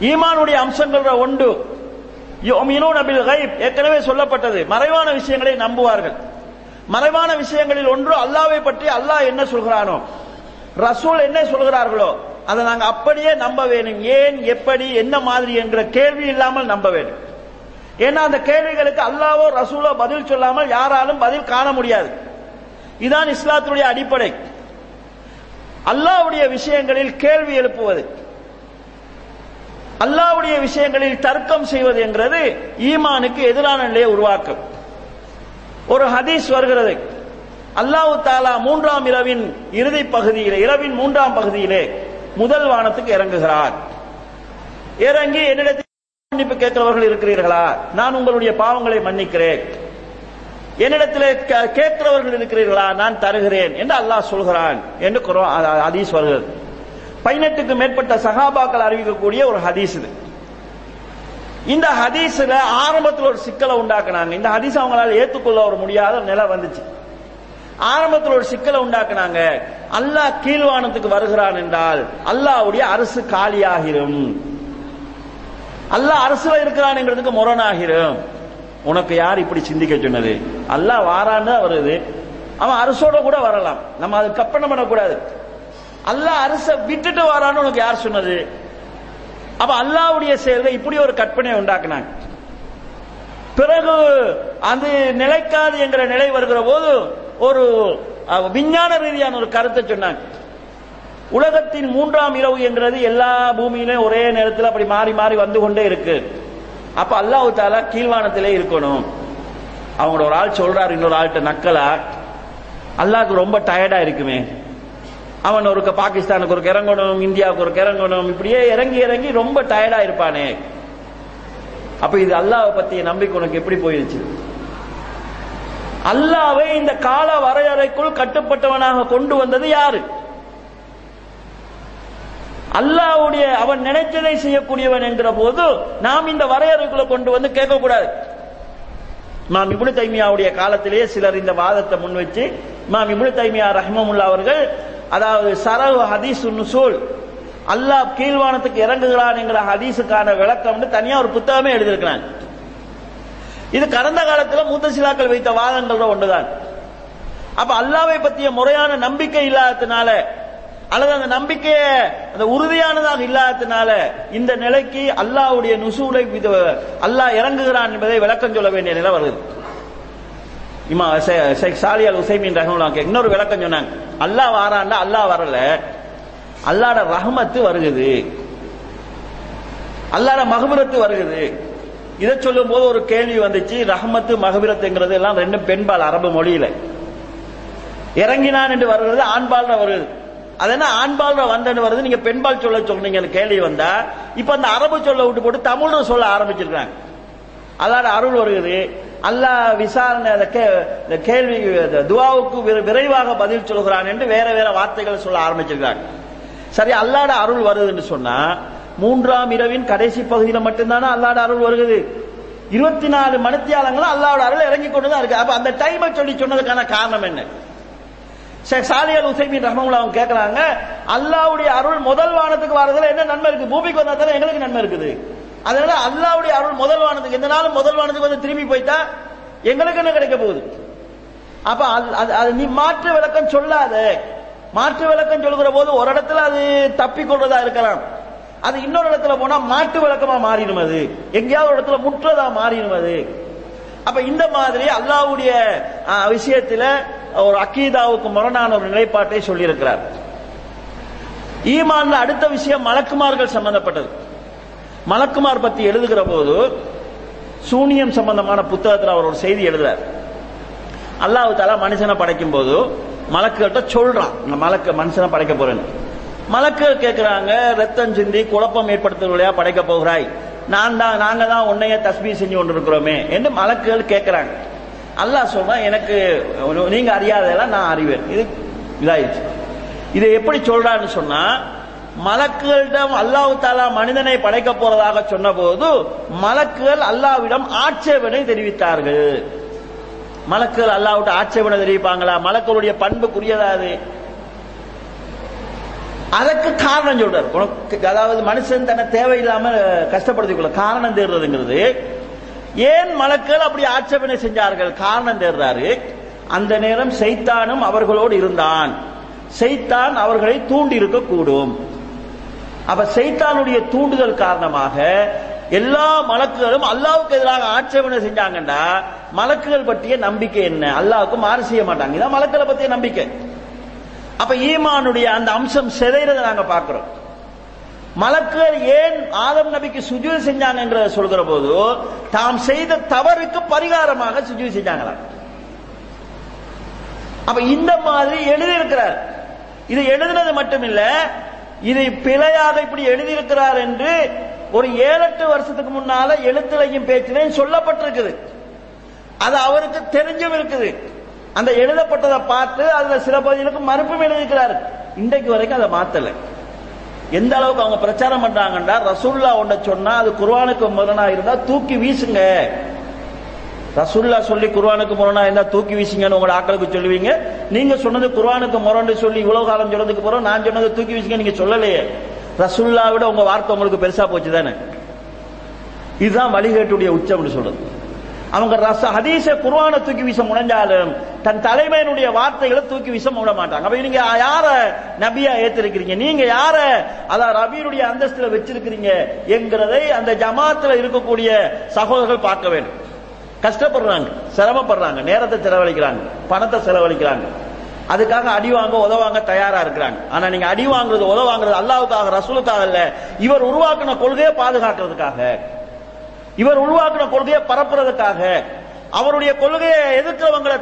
ஈமானுடைய அம்சங்கள் ஒன்று ஏற்கனவே சொல்லப்பட்டது. மறைவான விஷயங்களை நம்புவார்கள். மறைவான விஷயங்களில் ஒன்று அல்லாவை பற்றி அல்லாஹ் என்ன சொல்கிறானோ ரசூல் என்ன சொல்கிறார்களோ அதை நாங்கள் அப்படியே நம்ப வேணும் ஏன் எப்படி என்ன மாதிரி என்ற கேள்வி இல்லாமல் நம்ப வேண்டும். ஏன்னா அந்த கேள்விகளுக்கு அல்லாவோ ரசூலோ பதில் சொல்லாமல் யாராலும் பதில் காண முடியாது. இதான் இஸ்லாத்துடைய அடிப்படை. அல்லாவுடைய விஷயங்களில் கேள்வி எழுப்புவது. அல்லாவுடைய விஷயங்களில் தர்க்கம் செய்வது என்கிறது ஈமானுக்கு எதிரான நிலையை உருவாக்கும். ஒரு ஹதீஸ் வருகிறது. அல்லாஹு தாலா மூன்றாம் இரவின் இறுதி பகுதியிலே இரவின் மூன்றாம் பகுதியிலே முதல் வானத்துக்கு இறங்குகிறார். இறங்கி என்னிடத்தில் மன்னிப்பு கேட்கிறவர்கள் இருக்கிறீர்களா? நான் உங்களுடைய பாவங்களை மன்னிக்கிறேன். என்னிடத்தில் கேட்கிறவர்கள் இருக்கிறீர்களா? நான் தருகிறேன் என்று அல்லாஹ் சொல்கிறான் என்று ஹதீஸ் வருகிறது. பதினெட்டுக்கு மேற்பட்ட சகாபாக்கள் அறிவிக்கக்கூடிய ஒரு ஹதீஸ் இது. இந்த ஹதீஸ்ல ஆரம்பத்தில் ஒரு சிக்கலை உண்டாக்குனாங்க. இந்த ஹதீஸ் அவங்களால ஏத்துக்கொள்ள ஒரு முடியாத நிலை வந்துச்சு. ஆரம்பத்தில் ஒரு சிக்கலை உண்டாக்குனாங்க. அல்லாஹ் கீழ்வானத்துக்கு வருகிறான் என்றால் அல்லாவுடைய அரசு காலியாகிரும். அல்லாஹ் அரசுல இருக்கிறான்ங்கிறதுக்கு முரணாகிரும். உனக்கு யார் இப்படி சிந்திக்க சொன்னது? அல்லாஹ் வாரான்னு வருது. அவன் அரசோட கூட வரலாம். நம்ம அதுக்கு கற்பனை பண்ணக்கூடாது. அல்லாஹ் அரச விட்டுட்டு வரான்னு உனக்கு யார் சொன்னது? அப்ப அல்லாவுடைய செயல்கள் இப்படி ஒரு கற்பனையை உண்டாக்குனாங்க. பிறகு அது நிலைக்காது என்கிற நிலை வருகிற போது ஒரு விஞ்ஞான ரீதியான ஒரு கருத்தை சொன்னாங்க. உலகத்தின் மூன்றாம் இரவு என்கிறது எல்லா பூமியிலும் ஒரே நேரத்தில் அப்படி மாறி மாறி வந்து கொண்டே இருக்கு. அப்ப அல்லாஹு தாலா கீழ்வானத்திலே இருக்கணும். அவங்களோட ஒரு ஆள் சொல்றாரு இன்னொரு ஆள்கிட்ட நக்கலா? அல்லாஹுக்கு ரொம்ப டயர்டா இருக்குமே. அவன் ஒருக்க பாகிஸ்தானுக்கு ஒரு இறங்கணும் இந்தியாவுக்கு ஒரு இறங்கணும் இப்படியே இறங்கி இறங்கி ரொம்ப டயர்டா இருப்பானே. அப்ப இது அல்லாஹ் பத்திய நம்பிக்கை உனக்கு எப்படி போயிருச்சு? அல்லாவை இந்த கால வரையறைக்குள் கட்டுப்பட்டவனாக கொண்டு வந்தது யாரு? அல்லாவுடைய அவன் நினைச்சதை செய்யக்கூடியவன் என்கிற போது நாம் இந்த வரையறைக்குள்ள கொண்டு வந்து கேட்கக்கூடாது. மாம் இபுனு தைமியாவுடைய காலத்திலேயே சிலர் இந்த வாதத்தை முன் வச்சு மாம் இபுனு தைமியா ரஹ்மமுல்லா அவர்கள் அதாவது சரவு ஹதீஸ் நுசூல். அல்லாஹ் கீழ்வானத்துக்கு இறங்குகிறான் என்கிற ஹதீஸுக்கான விளக்கம் தனியா ஒரு புத்தகமே எழுதியிருக்கிறான் இது கடந்த காலத்தில் மூத்த சிலாக்கள் வைத்த வாதங்களோட ஒன்றுதான். அப்ப அல்லாவை பற்றிய முறையான நம்பிக்கை இல்லாததுனால அல்லது அந்த நம்பிக்கைய அந்த உறுதியானதாக இல்லாததுனால இந்த நிலைக்கு அல்லாவுடைய நுசூலை அல்லாஹ் இறங்குகிறான் என்பதை விளக்கம் சொல்ல வேண்டிய நிலை வருது. இமா ஷேக் சாலி அல் உசைமின் ரஹமுல்லாக்கு இன்னொரு விளக்கம் சொன்னாங்க. அல்லாஹ் வாராண்டா அல்லாஹ் வரல. அல்லாட ரஹமத்து வருகுது. அல்லாட மகபுரத்து வருகுது. இதை சொல்லும் போது ஒரு கேள்வி வந்துச்சு ரஹமத்து மகபிரத்துங்கிறது எல்லாம் ரெண்டு பெண்பால் அரபு மொழியில. இறங்கினான் என்று வருகிறது ஆண்பால் வருது அதனா ஆண்பால் வந்தன்னு வருது நீங்க பெண்பால் சொல்ல சொல்றீங்க கேள்வி வந்தா இப்ப அந்த அரபு சொல்ல விட்டு போட்டு தமிழ்னு சொல்ல ஆரம்பிச்சிருக்காங்க அல்லாட அருள் வருகிறது அல்லாஹ் விசாரணை கேள்வி துவாவுக்கு விரைவாக பதில் சொல்கிறான் என்று வேற வேற வார்த்தைகள் சொல்ல ஆரம்பிச்சிருக்காங்க. சரி அல்லாட அருள் வருதுன்னு சொன்னா மூன்றாம் இரவின் கடைசி பகுதியில மட்டும்தானே அல்லாட அருள் வருகிறது இருபத்தி நாலு மணித்தியாலங்களும் அல்லாவோட அருள் இறங்கி கொண்டுதான் இருக்கு. அப்ப அந்த டைமை சொல்லி சொன்னதுக்கான காரணம் என்ன? சாலியல் உசைமின் ரஹமுல்லா அவங்க கேட்கறாங்க அல்லாவுடைய அருள் முதல் வானத்துக்கு வரதுல என்ன நன்மை இருக்கு? பூமிக்கு வந்தா தானே எங்களுக்கு நன்மை இருக்குது? அதனால அல்லாவுடைய அருள் முதல்வானதுக்கு எந்த நாளும் முதல்வானதுக்கு வந்து திரும்பி போயிட்டா எங்களுக்கு என்ன கிடைக்க போகுது? அப்ப அது நீ மாற்று விளக்கம் சொல்லாத. மாற்று விளக்கம் சொல்கிற போது ஒரு இடத்துல அது தப்பி கொள்றதா இருக்கலாம். அது இன்னொரு இடத்துல போனா மாற்று விளக்கமா மாறிடும் அது. எங்கேயாவது ஒரு இடத்துல முற்றதா மாறிடும் அது. அப்ப இந்த மாதிரி அல்லாவுடைய விஷயத்துல ஒரு அக்கீதாவுக்கு முரணான ஒரு நிலைப்பாட்டை சொல்லியிருக்கிறார். ஈமான்ல அடுத்த விஷயம் மலக்குமார்கள் சம்பந்தப்பட்டது. மலக்குமார் பத்தி எழுதுகிற போது சூனியம் சம்பந்தமான புத்தகத்தில் அவர் ஒரு செய்தி எழுதுறார். அல்லாஹு தாலா மனுஷனை படைக்கும் போது மலக்குகிட்ட சொல்றான் இந்த மலக்கு மனுஷனை படைக்க போறேன்னு. மலக்குகள் கேட்கிறாங்க ரத்தம் சிந்தி குழப்பம் ஏற்படுத்துவதையா படைக்க போகிறாய். நான் தான் நாங்க தான் உன்னைய தஸ்மி செஞ்சு கொண்டு இருக்கிறோமே என்று மலக்குகள் கேட்கிறாங்க அல்லாஹ் சொல்றான் எனக்கு நீங்க அறியாததெல்லாம் நான் அறிவேன். இது இதாயிடுச்சு. இதை எப்படி சொல்றான்னு சொன்னா மலக்குகளிடம் அல்லாஹு தாலா மனிதனை படைக்க போறதாக சொன்ன போது மலக்குகள் அல்லாவிடம் ஆட்சேபனை தெரிவித்தார்கள். மலக்குகள் அல்லாவிட்ட ஆட்சேபனை தெரிவிப்பாங்களா? மலக்களுடைய பண்புக்குரியதா அது? அதற்கு காரணம் சொல்றாரு. உனக்கு அதாவது மனுஷன் தன்னை தேவையில்லாம கஷ்டப்படுத்திக் கொள்ள காரணம் தேடுறதுங்கிறது. ஏன் மலக்கள் அப்படி ஆட்சேபனை செஞ்சார்கள்? காரணம் தேடுறாரு. அந்த நேரம் செய்தானும் அவர்களோடு இருந்தான். செய்தான் அவர்களை தூண்டி இருக்கக்கூடும் அப்ப செய்தானுடைய தூண்டுதல் காரணமாக எல்லா மலக்குகளும் அல்லாவுக்கு எதிராக ஆட்சேபனை செஞ்சாங்கண்டா மலக்குகள் பற்றிய நம்பிக்கை என்ன? அல்லாவுக்கு மாறு செய்ய மாட்டாங்க. இதான் மலக்களை பற்றிய நம்பிக்கை. அப்ப ஈமானுடைய அந்த அம்சம் சிதைறதை நாங்க பாக்குறோம் மலக்குகள் ஏன் ஆதம் நபிக்கு சுஜூ செஞ்சாங்கன்றத சொல்கிற போது தாம் செய்த தவறுக்கு பரிகாரமாக சுஜூ செஞ்சாங்களாம் அப்ப இந்த மாதிரி எழுதியிருக்கிறார். இது எழுதுனது மட்டும் இல்ல இதை பிழையாக இப்படி எழுதியிருக்கிறார் என்று ஒரு ஏழு எட்டு வருஷத்துக்கு முன்னால எழுத்துலையும் பேச்சிலையும் சொல்லப்பட்டிருக்குது. அது அவருக்கு தெரிஞ்சும் இருக்குது. அந்த எழுதப்பட்டதை பார்த்து அதுல சில பகுதிகளுக்கு மறுப்பும் எழுதிக்கிறார் இன்றைக்கு வரைக்கும் அதை மாத்தல. எந்த அளவுக்கு அவங்க பிரச்சாரம் பண்றாங்கன்னா ரசூல்லா ஒன்றை சொன்னா அது குர்வானுக்கு முரணா இருந்தா தூக்கி வீசுங்க. ரசுல்லா சொல்லி குர்வானுக்கு முரணா இருந்தா தூக்கி வீசுங்கன்னு உங்களோட ஆக்களுக்கு சொல்லுவீங்க. நீங்க சொன்னது குர்வானுக்கு முரண்டு சொல்லி இவ்வளவு காலம் சொன்னதுக்கு பிறகு நான் சொன்னது தூக்கி வீசுங்க நீங்க சொல்லலையே. ரசுல்லா விட உங்க வார்த்தை உங்களுக்கு பெருசா போச்சு தானே? இதுதான் வழிகேட்டுடைய உச்சம்னு சொல்றது. அவங்க ரச ஹதீச குர்ஆனை தூக்கி வீச முனைஞ்சாலும் தன் தலைமையினுடைய வார்த்தைகளை தூக்கி வீச முட மாட்டாங்க. அப்ப நீங்க யார நபியா ஏத்திருக்கிறீங்க? நீங்க யார அதான் ரபியுடைய அந்தஸ்துல வச்சிருக்கிறீங்க என்கிறதை அந்த ஜமாத்துல இருக்கக்கூடிய சகோதரர்கள் பார்க்க வேண்டும். கஷ்டப்படுறாங்க சிரமப்படுறாங்க நேரத்தை செலவழிக்கிறாங்க பணத்தை செலவழிக்கிறாங்க. அதுக்காக அடி வாங்க உதவாங்க தயாரா இருக்கிறாங்க. ஆனா நீங்க அடி வாங்குறது உதவாங்கிறது அல்லாவுக்காக ரசூலுக்காக இல்ல இவர் உருவாக்கின கொள்கையை பாதுகாக்கிறதுக்காக. இவர் உருவாக்கின கொள்கையை பரப்புறதுக்காக. அவருடைய கொள்கையை எதிர்க்கிறவங்களை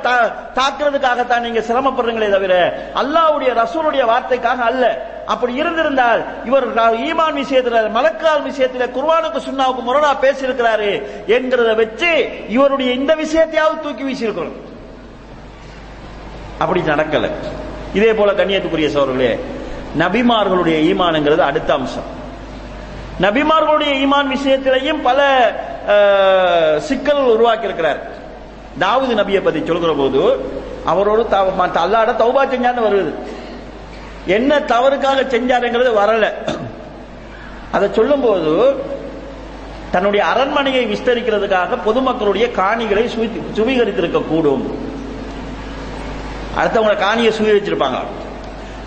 தாக்குறதுக்காகத்தான் நீங்க சிரமப்படுறீங்களே தவிர அல்லாவுடைய ரசூலுடைய வார்த்தைக்காக அல்ல. அப்படி இருந்திருந்தால் இவர் ஈமான் விஷயத்துல மலக்கால் விஷயத்துல குர்வானுக்கு சுண்ணாவுக்கு முரணா பேசியிருக்கிறாரு என்கிறத வச்சு இவருடைய இந்த விஷயத்தையாவது தூக்கி வீசியிருக்கிறோம். அப்படி நடக்கல. இதே போல கண்ணியத்துக்குரிய சோர்களே நபிமார்களுடைய ஈமானுங்கிறது அடுத்த அம்சம். நபிமார்களுடைய ஈமான் விஷயத்திலையும் பல சிக்கல் உருவாக்கி இருக்கிறார் தாவூது நபியை பத்தி சொல்கிற போது அவரோடு அல்லாட தௌபா செஞ்சான்னு வருது. என்ன தவறுக்காக செஞ்சாருங்கிறது வரல. அதை சொல்லும் போது தன்னுடைய அரண்மனையை விஸ்தரிக்கிறதுக்காக பொதுமக்களுடைய காணிகளை சுவீகரித்திருக்க கூடும் அடுத்தவங்க காணியை சுவீகரிச்சிருப்பாங்க.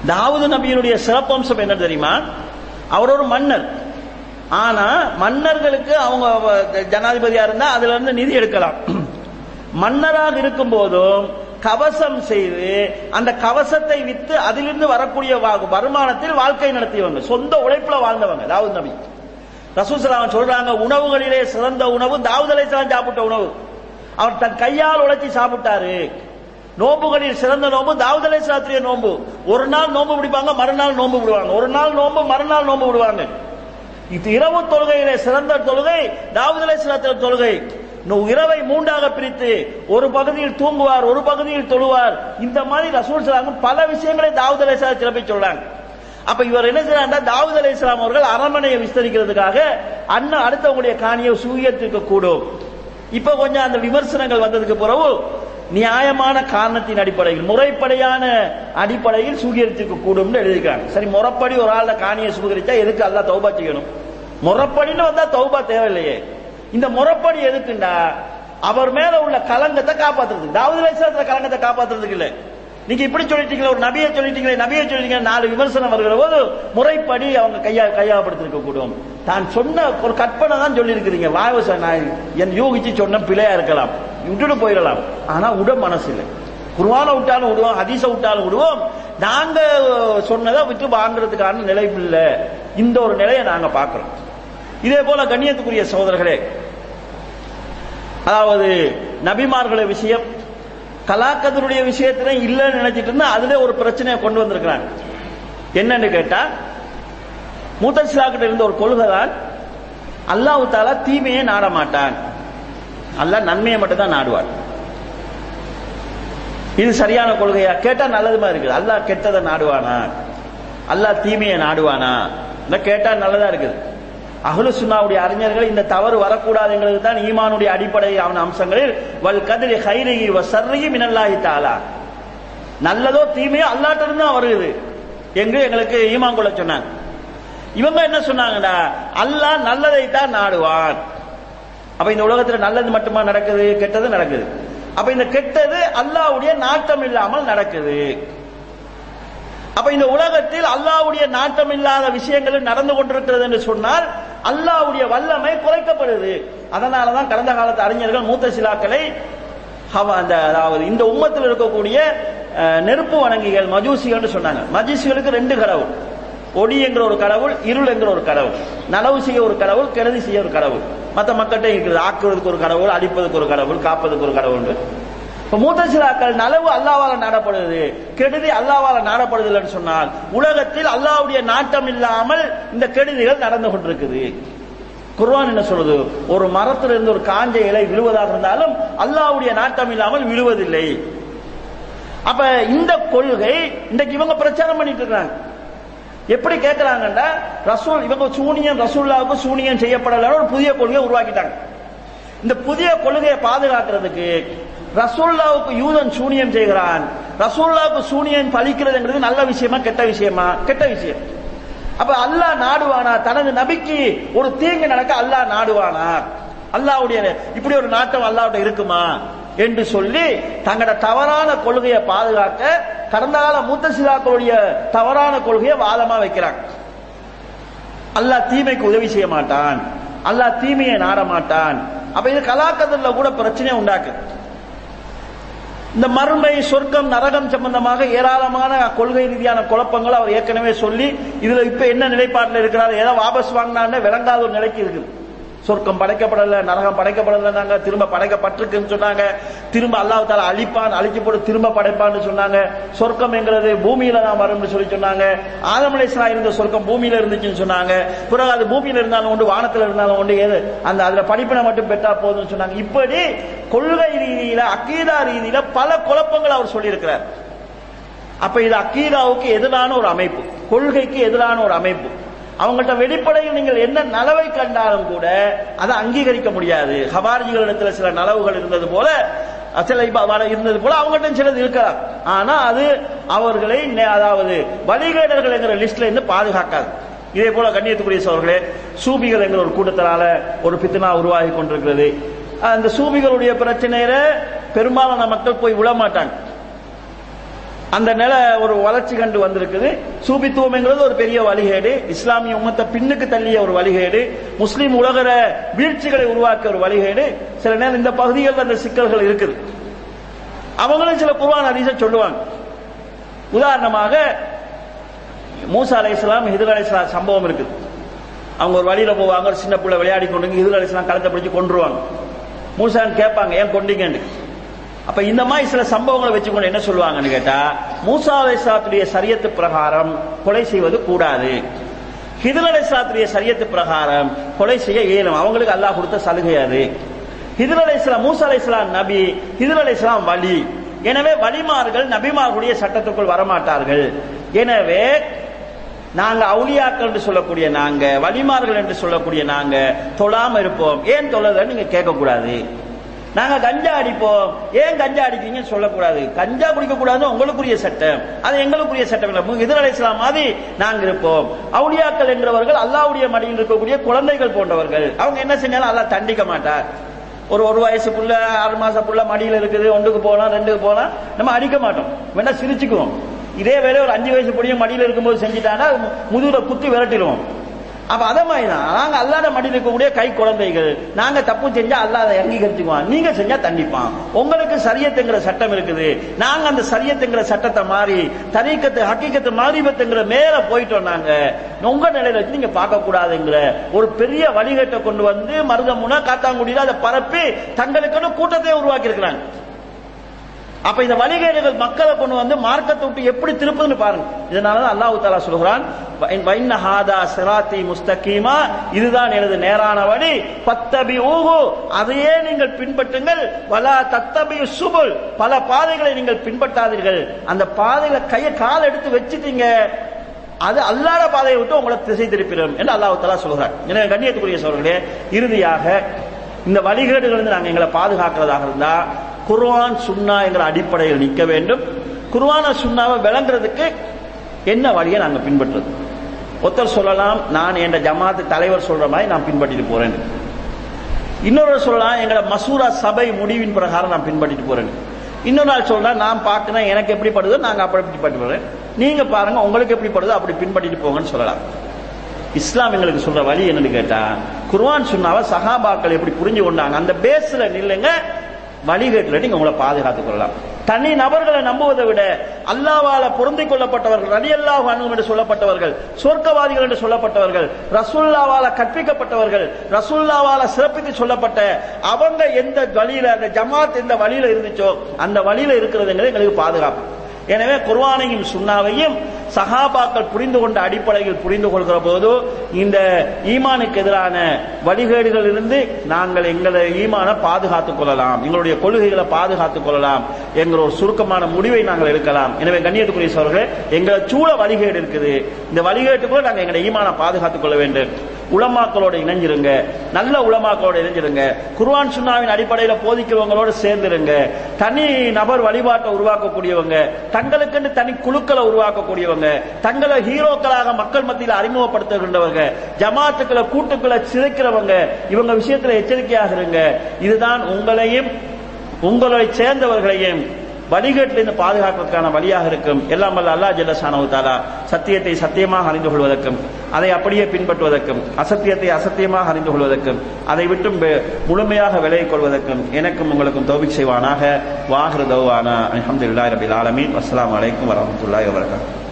தாவூது நபியினுடைய சிறப்பம்சம் என்ன தெரியுமா? அவர் ஒரு மன்னர். ஆனா மன்னர்களுக்கு அவங்க ஜனாதிபதியா இருந்தா அதுல இருந்து நிதி எடுக்கலாம். மன்னராக இருக்கும் போதும் கவசம் செய்து அந்த கவசத்தை வித்து அதிலிருந்து வரக்கூடிய வருமானத்தில் வாழ்க்கை நடத்தியவங்க சொந்த உழைப்புல வாழ்ந்தவங்க தாவூத் நபி. ரசூசலாம் சொல்றாங்க உணவுகளிலே சிறந்த உணவு தாவூத் அலைசலாம் சாப்பிட்ட உணவு. அவர் தன் கையால் உழைச்சி சாப்பிட்டாரு. நோம்புகளில் சிறந்த நோம்பு தாவூத் அலைசலாத்திரிய நோம்பு. ஒரு நாள் நோம்பு பிடிப்பாங்க மறுநாள் நோம்பு விடுவாங்க. ஒரு நாள் நோம்பு மறுநாள் நோம்பு விடுவாங்க. இது இரவு தொழுகையிலே சிறந்த தொழுகை தாவூத் அலைஹிஸ்ஸலாத்தின் தொழுகை. இரவை மூன்றாக பிரித்து ஒரு பகுதியில் தூங்குவார் ஒரு பகுதியில் தொழுவார். இந்த மாதிரி ரசூல் சலாம் பல விஷயங்களை தாவூத் அலைஹிஸ்ஸலாம் சிறப்பி சொல்றாங்க. அப்ப இவர் என்ன செய்யறாங்க தாவூத் அலைஹிஸ்ஸலாம் அவர்கள் அரண்மனையை விஸ்தரிக்கிறதுக்காக அண்ணன் அடுத்தவங்களுடைய காணியை சூயத்திருக்க கூடும். இப்ப கொஞ்சம் அந்த விமர்சனங்கள் வந்ததுக்கு பிறகு நியாயமான காரணத்தின் அடிப்படையில் முறைப்படையான அடிப்படையில் சுகீகரித்திருக்க கூடும் எழுதியிருக்காங்க. சரி முறைப்படி ஒரு ஆள காணியை சுகரிச்சா எதுக்கு அல்லா தௌபா செய்யணும்? முறைப்படின்னு வந்தா தௌபா தேவையில்லையே. இந்த முறைப்படி எதுக்குண்டா? அவர் மேல உள்ள கலங்கத்தை காப்பாத்துறதுக்கு. தாவூத் அலைஹிஸ்ஸலாத்துல கலங்கத்தை காப்பாத்துறதுக்கு இல்ல. நீங்க இப்படி சொல்லிட்டீங்களே ஒரு நபியை சொல்லிட்டீங்களே நபியை சொல்லிட்டீங்க நாலு விமர்சனம் வருகிற போது முறைப்படி அவங்க கையா கையாப்படுத்திருக்க கூடும். தான் சொன்ன ஒரு கற்பனை தான் சொல்லியிருக்கிறீங்க. வாயவச நான் என் யோகிச்சு சொன்ன பிழையா இருக்கலாம். விட்டுட்டு போயிடலாம். ஆனா உட மனசு இல்லை. குருவான விட்டாலும் விடுவோம் ஹதீச விட்டாலும் விடுவோம். நாங்க சொன்னதை விட்டு வாங்குறதுக்கான நிலை இல்லை. இந்த ஒரு நிலையை நாங்க பாக்குறோம் இதே போல கண்ணியத்துக்குரிய சகோதரர்களே அதாவது நபிமார்கள விஷயம் கலாக்கதருடைய விஷயத்துல இல்லைன்னு நினைச்சிட்டு இருந்தா அதுல ஒரு பிரச்சனையை கொண்டு வந்திருக்கிறாங்க. என்னன்னு கேட்டா மூத்த சிலாக்கிட்ட இருந்த ஒரு கொள்கை தான் அல்லாஹு தாலா தீமையை நாட மாட்டான். அல்லா நன்மையை மட்டும் தான் நாடுவான். இது சரியான கொள்கையா? கேட்டா நல்லதுமா இருக்குது. அல்லாஹ் கெட்டதை நாடுவானா? அல்லாஹ் தீமையை நாடுவானா? கேட்டா நல்லதா இருக்குது? அகலு சுண்ணாவுடைய அறிஞர்கள் இந்த தவறு வரக்கூடாது எங்களுக்கு தான் ஈமானுடைய அடிப்படை அம்சங்களில் வல் கதிரி ஹைரிகி வ சர்ரிகி மினல்லாஹி தாலா நல்லதோ தீமையோ அல்லாட்ட தான் வருது என்று எங்களுக்கு ஈமான் கொள்ள சொன்னாங்க. இவங்க என்ன சொன்னாங்கடா? அல்லாஹ் நல்லதை தான் நாடுவான். அப்ப இந்த உலகத்துல நல்லது மட்டுமா நடக்குது கெட்டது நடக்குது. அப்ப இந்த கெட்டது அல்லாவுடைய நாட்டம் இல்லாமல் நடக்குது. அப்ப இந்த உலகத்தில் அல்லாஹ்வுடைய நாட்டம் இல்லாத விஷயங்கள் நடந்து கொண்டிருக்கிறது என்று சொன்னால் அல்லாவுடைய வல்லமை குறைக்கப்படுது. அதனாலதான் கடந்த காலத்து அறிஞர்கள் மூத்த சிலாக்களை அந்த அதாவது இந்த உம்மத்தில் இருக்கக்கூடிய நெருப்பு வணங்கிகள் மஜூசிகள் சொன்னாங்க. மஜூசிகளுக்கு ரெண்டு கடவுள். ஒடி என்கிற ஒரு கடவுள் இருள் என்கிற ஒரு கடவுள். நனவு செய்ய ஒரு கடவுள் கெடுதி செய்ய ஒரு கடவுள். மற்ற மக்கள்கிட்ட இருக்கிறது ஆக்குறதுக்கு ஒரு கடவுள் அடிப்பதற்கு ஒரு கடவுள் காப்பதற்கு ஒரு கடவுள் இப்ப மூத்தசிலாக்கள் நலவு அல்லாவால நாடப்படுது. கெடுதி அல்லாவால நாடப்படுதில்லைன்னு சொன்னால் உலகத்தில் அல்லாவுடைய நாட்டம் இல்லாமல் இந்த கெடுதிகள் நடந்து கொண்டிருக்குது. குர்வான் என்ன சொல்றது ஒரு மரத்திலிருந்து ஒரு காஞ்ச இலை விழுவதாக இருந்தாலும் அல்லாவுடைய நாட்டம் இல்லாமல் விழுவதில்லை. அப்ப இந்த கொள்கை இன்றைக்கு இவங்க பிரச்சாரம் பண்ணிட்டு இருக்காங்க. எப்படி கேட்கிறாங்கன்னா ரசூல் இவங்க சூனியன் ரசூல்லாவுக்கு சூனியன் செய்யப்படல ஒரு புதிய கொள்கையை உருவாக்கிட்டாங்க. இந்த புதிய கொள்கையை பாதுகாக்கிறதுக்கு ரசூல்லாவுக்கு யூதன் சூனியம் செய்கிறான். ரசூல்லாவுக்கு சூனியம் பழிக்கிறதுங்கிறது நல்ல விஷயமா கெட்ட விஷயமா? கெட்ட விஷயம். அப்ப அல்லாஹ் நாடுவானா? தனது நபிக்கு ஒரு தீங்கு நடக்க அல்லாஹ் நாடுவானா? அல்லாவுடைய இப்படி ஒரு நாட்டம் அல்லாஹ்வுடைய இருக்குமா? என்று சொல்லி தங்களோட தவறான கொள்கையை பாதுகாக்க கடந்த கால மூத்த சிதாக்களுடைய தவறான கொள்கையை வாதமா வைக்கிறாங்க. அல்லாஹ் தீமைக்கு உதவி செய்ய மாட்டான். அல்லாஹ் தீமையை நாட மாட்டான் அப்ப இது கலாக்கத்துல கூட பிரச்சனையை உண்டாக்கு இந்த மறுமை சொர்க்கம் நரகம் சம்பந்தமாக ஏராளமான கொள்கை ரீதியான குழப்பங்கள் அவர் ஏற்கனவே சொல்லி இதுல இப்ப என்ன நிலைப்பாட்டில் இருக்கிறார் ஏதாவது வாபஸ் வாங்கினான்னு விளங்காத ஒரு நிலைக்கு இருக்குது. சொர்க்கம் படைக்கப்படல நரகம் படைக்கப்படல நாங்க திரும்ப படைக்கப்பட்டிருக்குன்னு சொன்னாங்க. திரும்ப அல்லாஹ் தால அழிப்பான் அழிச்சு போட்டு திரும்ப படைப்பான்னு சொன்னாங்க. சொர்க்கம் எங்கிறது பூமியில தான் வரும்னு சொல்லி சொன்னாங்க. ஆதம் இருந்த சொர்க்கம் பூமியில இருந்துச்சுன்னு சொன்னாங்க. பிறகு அது பூமியில இருந்தாலும் உண்டு வானத்துல இருந்தாலும் உண்டு. ஏது அந்த அதுல படிப்பினை மட்டும் பெற்றா போதும்னு சொன்னாங்க. இப்படி கொள்கை ரீதியில அக்கீதா ரீதியில பல குழப்பங்கள் அவர் சொல்லியிருக்கிறார். அப்ப இது அக்கீதாவுக்கு எதிரான ஒரு அமைப்பு. கொள்கைக்கு எதிரான ஒரு அமைப்பு. அவங்கள்ட்ட வெளிப்படையில் நீங்கள் என்ன நலவை கண்டாலும் கூட அதை அங்கீகரிக்க முடியாது. ஹபாரிஜிகளிடத்துல சில நலவுகள் இருந்தது போல சில இப்ப வர- இருந்தது போல அவங்கள்ட்ட சிலது இருக்கலாம். ஆனா அது அவர்களை அதாவது வழிகேடர்கள் என்கிற லிஸ்ட்ல இருந்து பாதுகாக்காது. இதே போல கண்ணியத்துக்குரிய சோழர்களே சூபிகள் என்கிற ஒரு கூட்டத்தினால ஒரு பித்தனா உருவாகி கொண்டிருக்கிறது. அந்த சூபிகளுடைய பிரச்சனையில பெரும்பாலான மக்கள் போய் விழமாட்டாங்க அந்த நிலை ஒரு வளர்ச்சி கண்டு வந்திருக்குது. சூபித்துவம்ங்கிறது ஒரு பெரிய வழிகேடு. இஸ்லாமிய உமத்தை பின்னுக்கு தள்ளிய ஒரு வழிகேடு. முஸ்லீம் உலகிற வீழ்ச்சிகளை உருவாக்க ஒரு வழிகேடு. சில நேரம் இந்த பகுதிகளில் அந்த சிக்கல்கள் இருக்குது. அவங்களும் சில குர்வான் ஹதீஸை சொல்லுவாங்க. உதாரணமாக மூசா அலை இஸ்லாம் ஹிதர் அலைஹிஸ்ஸலாம் சம்பவம் இருக்குது. அவங்க ஒரு வழியில போவாங்க ஒரு சின்ன பிள்ளை விளையாடி கொண்டு ஹிதர் அலைஹிஸ்ஸலாம் கழுத்தை பிடிச்சி கொண்டுருவாங்க மூசான்னு கேட்பாங்க ஏன் கொண்டீங்கன்னு. அப்ப இந்த மாதிரி சில சம்பவங்களை வச்சுக்கொண்டு என்ன சொல்லுவாங்கன்னு கேட்டா மூசா அலைஹிஸ்ஸலாத்துடைய சரியத்து பிரகாரம் கொலை செய்வது கூடாது. ஹிதர் அலைஹிஸ்ஸலாத்துடைய சரியத்து பிரகாரம் கொலை செய்ய இயலும் அவங்களுக்கு அல்லாஹ் கொடுத்த சலுகை அது. ஹிதர் அலிஸ்லாம் மூசா அலிஸ்லாம் நபி ஹிதர் அலிஸ்லாம் வலி. எனவே வலிமார்கள் நபிமார்களுடைய சட்டத்துக்குள் வரமாட்டார்கள். எனவே நாங்க அவுளியாக்கள் என்று சொல்லக்கூடிய நாங்க வலிமார்கள் என்று சொல்லக்கூடிய நாங்க தொழாம இருப்போம். ஏன் தொழல நீங்க கேட்க கூடாது நாங்க கஞ்சா அடிப்போம். ஏன் கஞ்சா அடிக்கிறீங்கன்னு சொல்லக்கூடாது. கஞ்சா குடிக்க கூடாது உங்களுக்குரிய சட்டம். அது எங்களுக்குரிய சட்டம் இல்லை. எதிர் இஸ்லாம் மாதிரி நாங்க இருப்போம். அவுலியாக்கள் என்றவர்கள் அல்லாவுடைய மடியில் இருக்கக்கூடிய குழந்தைகள் போன்றவர்கள். அவங்க என்ன செஞ்சாலும் அல்லா தண்டிக்க மாட்டார். ஒரு ஒரு வயசு புள்ள ஆறு மாசம் புள்ள இருக்குது. ஒன்றுக்கு போகலாம் ரெண்டுக்கு போகலாம். நம்ம அடிக்க மாட்டோம். வேணா சிரிச்சுக்குவோம். இதே வேலை ஒரு அஞ்சு வயசு பொடியும் மடியில் இருக்கும்போது செஞ்சுட்டாங்கன்னா முதுகுல குத்தி விரட்டிடுவோம். அப்ப அத மாதிரி தான். நாங்க அல்லாத மடியில் இருக்கக்கூடிய கை குழந்தைகள். நாங்க தப்பு செஞ்சா அல்லாத அங்கீகரிச்சுக்குவான். நீங்க செஞ்சா தண்டிப்பான். உங்களுக்கு சரியத்துங்கிற சட்டம் இருக்குது. நாங்க அந்த சரியத்துங்கிற சட்டத்தை மாறி தரீக்கத்து ஹக்கீக்கத்து மாரிபத்துங்கிற மேல போயிட்டோம் நாங்க. உங்க நிலையில வச்சு நீங்க பார்க்க கூடாதுங்கிற ஒரு பெரிய வழிகட்டை கொண்டு வந்து மருதமுனா காத்தாங்குடியில அதை பரப்பி தங்களுக்குன்னு கூட்டத்தை உருவாக்கி இருக்கிறாங்க அப்ப இந்த வழிகேடுகள் மக்களை கொண்டு வந்து மார்க்கத்தை விட்டு எப்படி திருப்புதுன்னு பாருங்க. இதனாலதான் அல்லாஹு தாலா சொல்கிறான் வைன்ன ஹாதா சிராத்தி முஸ்தகீமா. இதுதான் எனது நேரான வழி. பத்தபி ஊகு அதையே நீங்கள் பின்பற்றுங்கள். வலா தத்தபி சுபுல். பல பாதைகளை நீங்கள் பின்பற்றாதீர்கள். அந்த பாதைகளை கையை கால் எடுத்து வச்சுட்டீங்க. அது அல்லாத பாதையை விட்டு உங்களை திசை திருப்பிடும் என்று அல்லாஹு தாலா சொல்கிறார் எனவே கண்ணியத்துக்குரிய சோழர்களே இறுதியாக இந்த வழிகேடுகள் நாங்கள் எங்களை பாதுகாக்கிறதாக இருந்தால் குர்ஆன் சுன்னா என்கிற அடிப்படையில் நிற்க வேண்டும். குர்வான சுண்ணாவை விளங்குறதுக்கு என்ன வழியை நாங்கள் பின்பற்றுறது? ஒருத்தர் சொல்லலாம் நான் என் ஜமாத்து தலைவர் சொல்ற மாதிரி நான் பின்பற்றிட்டு போறேன். இன்னொரு சொல்லலாம் எங்களை மசூரா சபை முடிவின் பிரகாரம் நான் பின்பற்றிட்டு போறேன். இன்னொரு நாள் சொல்றா நான் பார்க்கணும் எனக்கு எப்படி படுதோ நாங்க அப்படி பின்பற்றி போறேன் நீங்க பாருங்க உங்களுக்கு எப்படி படுதோ அப்படி பின்பற்றிட்டு போங்கன்னு சொல்லலாம். இஸ்லாம் எங்களுக்கு சொல்ற வழி என்னன்னு கேட்டா குர்வான் சொன்னாவ சஹாபாக்கள் எப்படி புரிஞ்சு கொண்டாங்க அந்த பேஸ்ல நில்லுங்க வழிகேட்டுல நீங்க உங்களை பாதுகாத்துக் கொள்ளலாம். தனி நபர்களை நம்புவதை விட அல்லாவால பொருந்திக் கொள்ளப்பட்டவர்கள் ரலி அல்லாஹ் என்று சொல்லப்பட்டவர்கள் சொர்க்கவாதிகள் என்று சொல்லப்பட்டவர்கள் ரசுல்லாவால கற்பிக்கப்பட்டவர்கள் ரசுல்லாவால சிறப்பித்து சொல்லப்பட்ட அவங்க எந்த வழியில அந்த ஜமாத் எந்த வழியில இருந்துச்சோ அந்த வழியில இருக்கிறதுங்கிறது எங்களுக்கு பாதுகாப்பு. எனவே குர்வானையும் சுண்ணாவையும் சஹாபாக்கள் புரிந்து கொண்ட அடிப்படையில் புரிந்து கொள்கிற போது இந்த ஈமானுக்கு எதிரான வழிகேடுகளில் இருந்து நாங்கள் எங்களை ஈமான பாதுகாத்துக் கொள்ளலாம். எங்களுடைய கொள்கைகளை பாதுகாத்துக் கொள்ளலாம் எங்கள் ஒரு சுருக்கமான முடிவை நாங்கள் எடுக்கலாம். எனவே கண்ணியத்துக்குரிய சோழர்கள் எங்களை சூழ வழிகேடு இருக்குது. இந்த வழிகேட்டுக்குள்ள நாங்கள் எங்களை ஈமான பாதுகாத்துக் கொள்ள வேண்டும். உலமாக்களோட இணைஞ்சிருங்க. நல்ல உலமாக்களோட இணைஞ்சிருங்க. குர்வான் சுண்ணாவின் அடிப்படையில் போதிக்கிறவங்களோட சேர்ந்துருங்க. தனி நபர் வழிபாட்டை உருவாக்கக்கூடியவங்க தங்களுக்குன்னு தனி குழுக்களை உருவாக்கக்கூடியவங்க தங்களை ஹீரோக்களாக மக்கள் மத்தியில் அறிமுகப்படுத்துகின்றவங்க ஜமாத்துக்களை கூட்டுக்களை சிதைக்கிறவங்க இவங்க விஷயத்துல எச்சரிக்கையாக இருங்க. இதுதான் உங்களையும் உங்களை சேர்ந்தவர்களையும் வழிகேட்டிலிருந்து பாதுகாப்பதற்கான வழியாக இருக்கும். எல்லாம் வல்ல அல்லா ஜல்லசானவு தாலா சத்தியத்தை சத்தியமாக அறிந்து கொள்வதற்கும் அதை அப்படியே பின்பற்றுவதற்கும் அசத்தியத்தை அசத்தியமாக அறிந்து கொள்வதற்கும் அதை விட்டும் முழுமையாக விலகிக் கொள்வதற்கும் எனக்கும் உங்களுக்கும் தௌபிக் செய்வானாக. வாஹிரு தௌவானா. அல்ஹம்துலில்லாஹி ரபில் ஆலமீன். அஸ்லாம் அலைக்கும் வரமத்துல்லாய் வரகாத்து